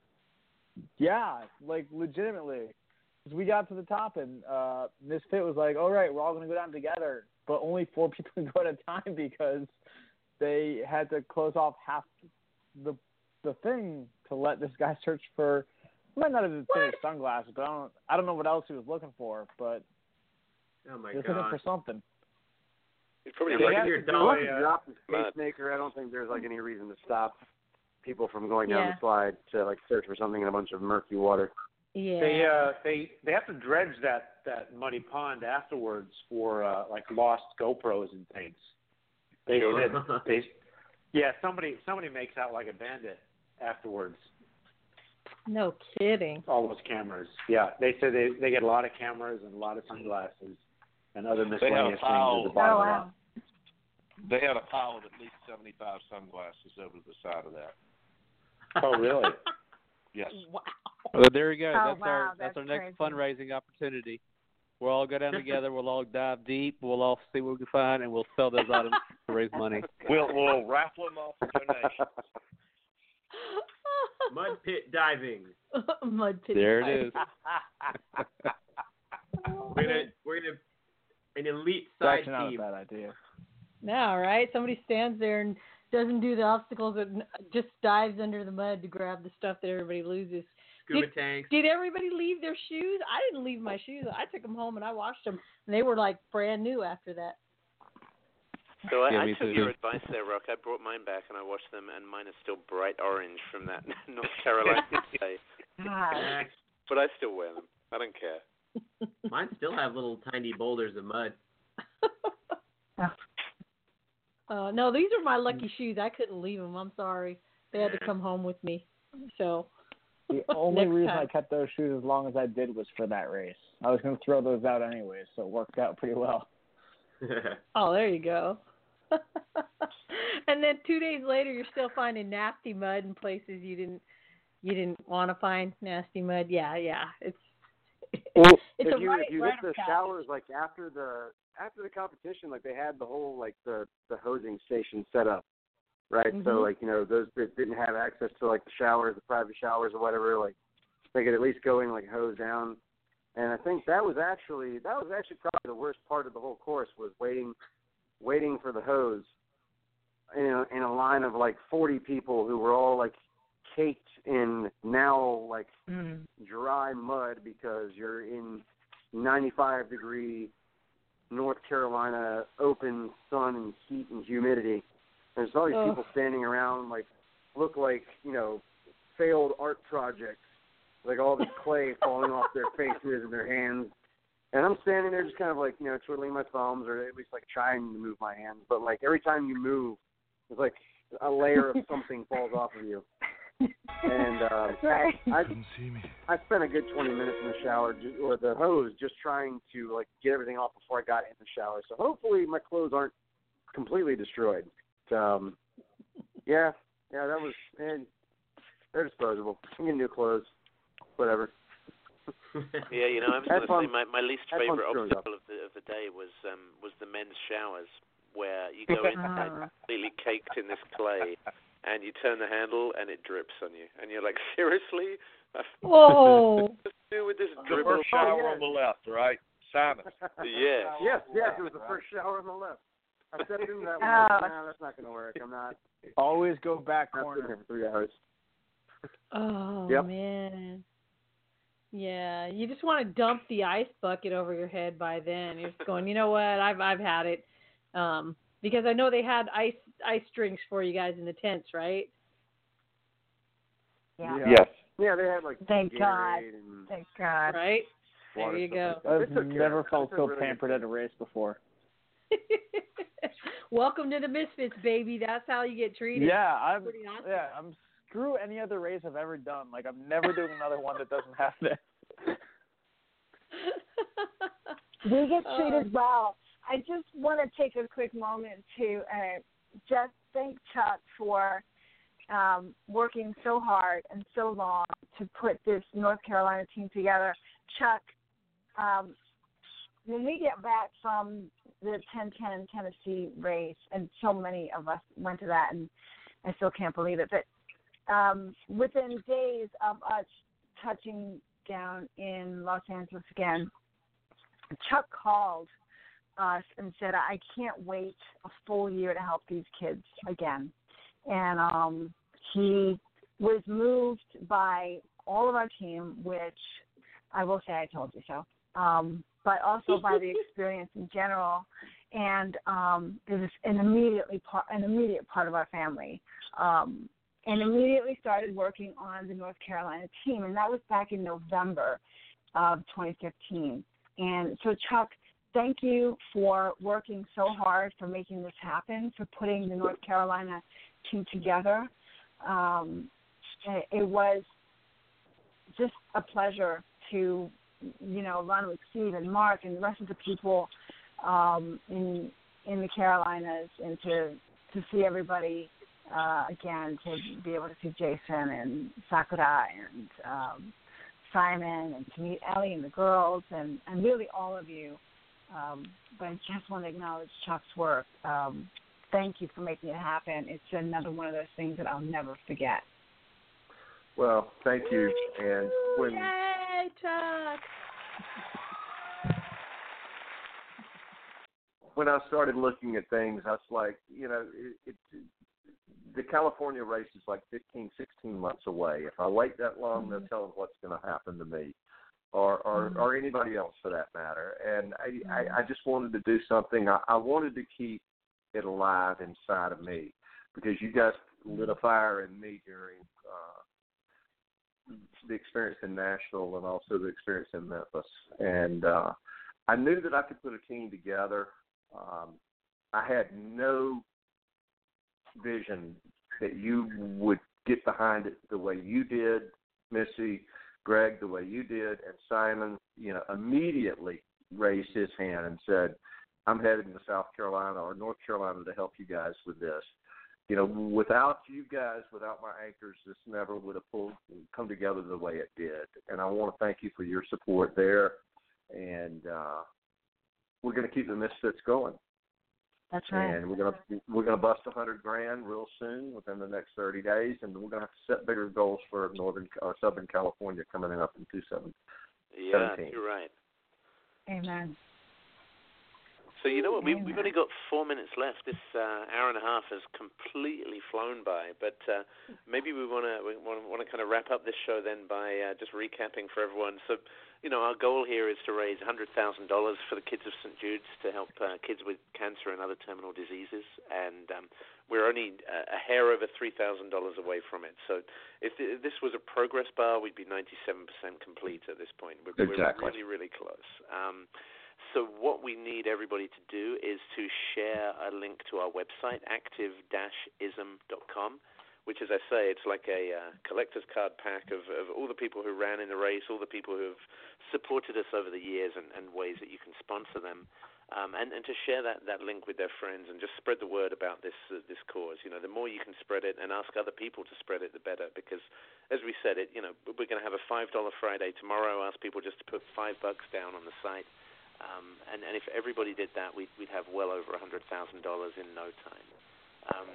Yeah, like legitimately. 'cause we got to the top and uh Miss Misfit was like, "All right, we're all gonna go down together," but only four people can go at a time because they had to close off half the the thing to let this guy search for. He might not have been finished sunglasses, but I don't I don't know what else he was looking for, but Oh my he was looking for something. He's probably They like, have your to do dog. to drop the pacemaker. I don't think there's like any reason to stop people from going down Yeah. the slide to like search for something in a bunch of murky water. Yeah. They uh they they have to dredge that that muddy pond afterwards for uh like lost GoPros and things. They Sure. said they yeah somebody somebody makes out like a bandit afterwards. no kidding. All those cameras. Yeah, they said they they get a lot of cameras and a lot of sunglasses and other They have miscellaneous things pile. at the Oh bottom of oh, wow. They had a pile of at least seventy-five sunglasses over the side of that. that. Oh really? Yes. Wow. Well, there you go. Oh, that's wow, our that's, that's our next crazy. fundraising opportunity. We'll all go down together. We'll all dive deep. We'll all see what we can find, and we'll sell those items to raise money. We'll we'll raffle them off for donations. Mud pit diving. Mud pit. There it is. We're gonna we're gonna an elite It's side actually not a bad idea. No, right? Somebody stands there and doesn't do the obstacles and just dives under the mud to grab the stuff that everybody loses. Scuba Did- tanks. Did everybody leave their shoes? I didn't leave my shoes. I took them home and I washed them, and they were like brand new after that. So I, Yeah, I took too. your advice there, Rock. I brought mine back and I washed them, and mine is still bright orange from that North Carolina day. But I still wear them. I don't care. Mine still have little tiny boulders of mud. Uh, no, these are my lucky shoes. I couldn't leave them. I'm sorry. They had to come home with me. So The only Next reason time. I kept those shoes as long as I did was for that race. I was going to throw those out anyways, so it worked out pretty well. Oh, there you go. and then two days later, you're still finding nasty mud in places you didn't you didn't want to find nasty mud. Yeah, yeah. It's Well, it's if a you right, if you right hit the of showers like after the after the competition, like they had the whole like the the hosing station set up, right? So Mhm. like you know those that didn't have access to like the showers, the private showers or whatever, like they could at least go in like hose down. And I think that was actually that was actually probably the worst part of the whole course was waiting waiting for the hose in a, in a line of like 40 people who were all like caked in now like Mm. dry mud because you're in 95 degree North Carolina open sun and heat and humidity. There's all these Ugh. people standing around like look like you know failed art projects, like all this clay falling off their faces and their hands. And I'm standing there just kind of like you know twiddling my thumbs or at least like trying to move my hands, but like every time you move, it's like a layer of something falls off of you. And uh, That's right. I I spent a good 20 minutes in the shower ju- or the hose just trying to like get everything off before I got in the shower. So hopefully my clothes aren't completely destroyed. Um, yeah, yeah, that was and they're disposable. I'm getting new clothes, whatever. Yeah, you know, I was going to say my my least Had favorite obstacle of the of the day was um was the men's showers where you go in like, completely caked in this clay and you turn the handle and it drips on you and you're like seriously Whoa. What's do with this The first shower on the left, right? Simon. Yes. Yes, yes, it was the first shower on the left. I stepped into that one. Oh. like, Nah, that's not going to work. I'm not. Always go back Not sitting corner. here for three hours. Oh Yep. man. Yeah, you just want to dump the ice bucket over your head by then. You're just going, you know what? I've I've had it. Um, because I know they had ice ice drinks for you guys in the tents, right? Yeah. Yes. Yeah, they had like Thank God. And Thank God. Right. water, There you go. like that. They I've never felt so really pampered at a race before. Welcome to the Misfits, baby. That's how you get treated. Yeah, I'm Pretty awesome. yeah, I'm screw any other race I've ever done. Like I'm never doing another one that doesn't have this. We get Uh, treated well. I just want to take a quick moment to uh, just thank Chuck for um, working so hard and so long to put this North Carolina team together. Chuck, um, when we get back from the 10-10 Tennessee race, and so many of us went to that, and I still can't believe it, but um, within days of us touching down in Los Angeles again, Chuck called us and said, "I can't wait a full year to help these kids again," and um, he was moved by all of our team, which I will say I told you so, um, but also by the experience in general, and um, it was an immediately part, an immediate part of our family. Um, and immediately started working on the North Carolina team, and that was back in November of 2015. And so, Chuck, thank you for working so hard for making this happen, for putting the North Carolina team together. Um, it, it was just a pleasure to, you know, run with Steve and Mark and the rest of the people um, in in the Carolinas, and to to see everybody uh, again to be able to see Jason and Sakura and um, Simon and to meet Ellie and the girls and, and really all of you. Um, but I just want to acknowledge Chuck's work. Um, thank you for making it happen. It's another one of those things that I'll never forget. Well, thank you. And when Yay, Chuck! when I started looking at things, I was like, you know, it, it, the California race is like 15, 16 months away. If I wait that long, no telling what's going to happen to me, or or, Mm-hmm. or anybody else for that matter. And I, I, I just wanted to do something. I, I wanted to keep it alive inside of me because you guys lit a fire in me during uh, the experience in Nashville and also the experience in Memphis. And uh, I knew that I could put a team together. Um, I had no vision that you would get behind it the way you did, Missy, Greg, the way you did, and Simon, you know, immediately raised his hand and said, I'm heading to South Carolina or North Carolina to help you guys with this. You know, without you guys, without my anchors, this never would have pulled come together the way it did. And I want to thank you for your support there. And uh, we're going to keep the misfits going. That's right. And we're gonna we're gonna bust a hundred grand real soon within the next thirty days, and we're gonna have to set bigger goals for Northern or Southern California coming up in two seven. Yeah, 17. you're right. Amen. So you know what? We've, we've only got four minutes left. This uh, hour and a half has completely flown by. But uh, maybe we want to we want to kind of wrap up this show then by uh, just recapping for everyone. So, you know, our goal here is to raise hundred thousand dollars for the kids of St. Jude's to help uh, kids with cancer and other terminal diseases, and um, we're only uh, a hair over three thousand dollars away from it. So, if, if this was a progress bar, we'd be ninety-seven percent complete at this point. We're, Exactly. we're really, really close. Um, so what we need everybody to do is to share a link to our website, active-ism.com, which, as I say, it's like a uh, collector's card pack of, of all the people who ran in the race, all the people who have supported us over the years, and, and ways that you can sponsor them. Um, and, and to share that, that link with their friends and just spread the word about this uh, this cause. You know, the more you can spread it and ask other people to spread it, the better. Because, as we said, it you know we're going to have a five dollar Friday tomorrow. Ask people just to put five bucks down on the site. Um, and, and if everybody did that, we'd, we'd have well over a $100,000 in no time. Um,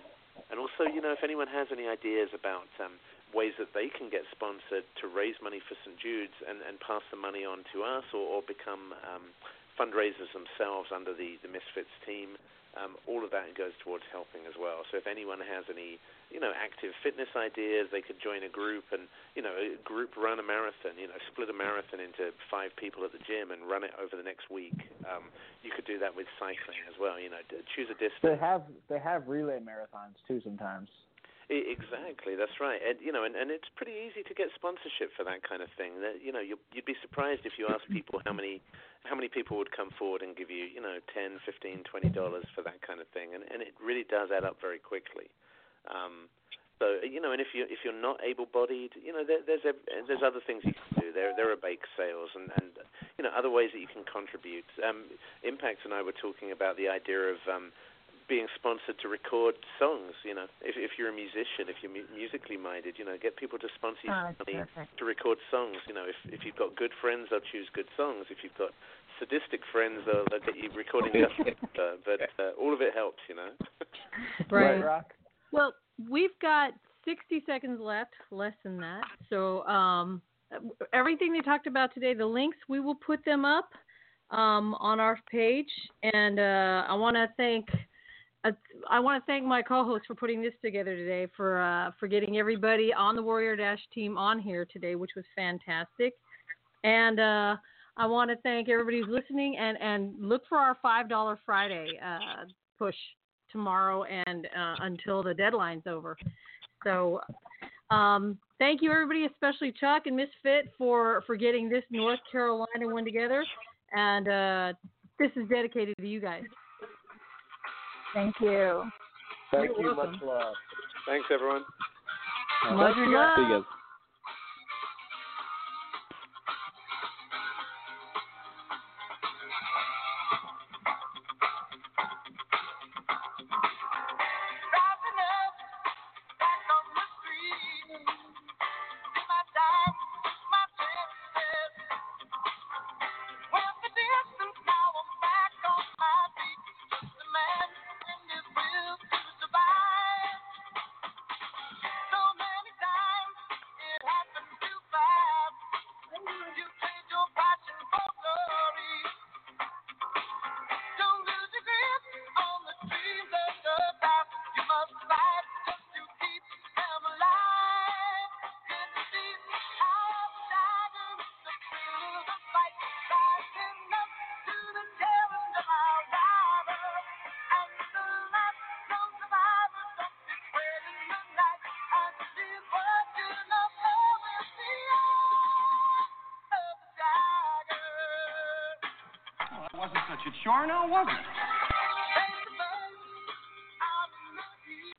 and also, you know, if anyone has any ideas about um, ways that they can get sponsored to raise money for St. Jude's and, and pass the money on to us or, or become um, fundraisers themselves under the, the Misfits team, um, all of that goes towards helping as well. So if anyone has any, you know, active fitness ideas, they could join a group and, you know, a group run a marathon, you know, split a marathon into five people at the gym and run it over the next week. Um, you could do that with cycling as well, you know, choose a distance. They have they have relay marathons too sometimes. Exactly, that's right. And you know, and, and it's pretty easy to get sponsorship for that kind of thing. That you know, you, you'd be surprised if you ask people how many how many people would come forward and give you, you know, ten, fifteen, twenty dollars for that kind of thing, and and it really does add up very quickly. Um, so you know, and if you if you're not able-bodied, you know, there, there's ev- there's other things you can do. There there are bake sales and and you know other ways that you can contribute. Um, Impact and I were talking about the idea of um, being sponsored to record songs. You know, if if you're a musician, if you're mu- musically minded, you know, get people to sponsor you Oh, money to record songs. You know, if if you've got good friends, they'll choose good songs. If you've got sadistic friends, they'll, they'll get you recording. just, uh, but uh, all of it helps. You know. Right. Rock. Well, we've got 60 seconds left, less than that. So, um, everything they talked about today, the links, we will put them up um, on our page. And uh, I want to thank. I want to thank my co-host for putting this together today, for uh, for getting everybody on the Warrior Dash team on here today, which was fantastic. And uh, I want to thank everybody who's listening, and and look for our five dollar Friday uh, push tomorrow and uh, until the deadline's over. So um, thank you, everybody, especially Chuck and Misfit for for getting this North Carolina one together. And uh, this is dedicated to you guys. Thank you. Thank You're you. welcome. Much love. Thanks, everyone. Much love. See Wasn't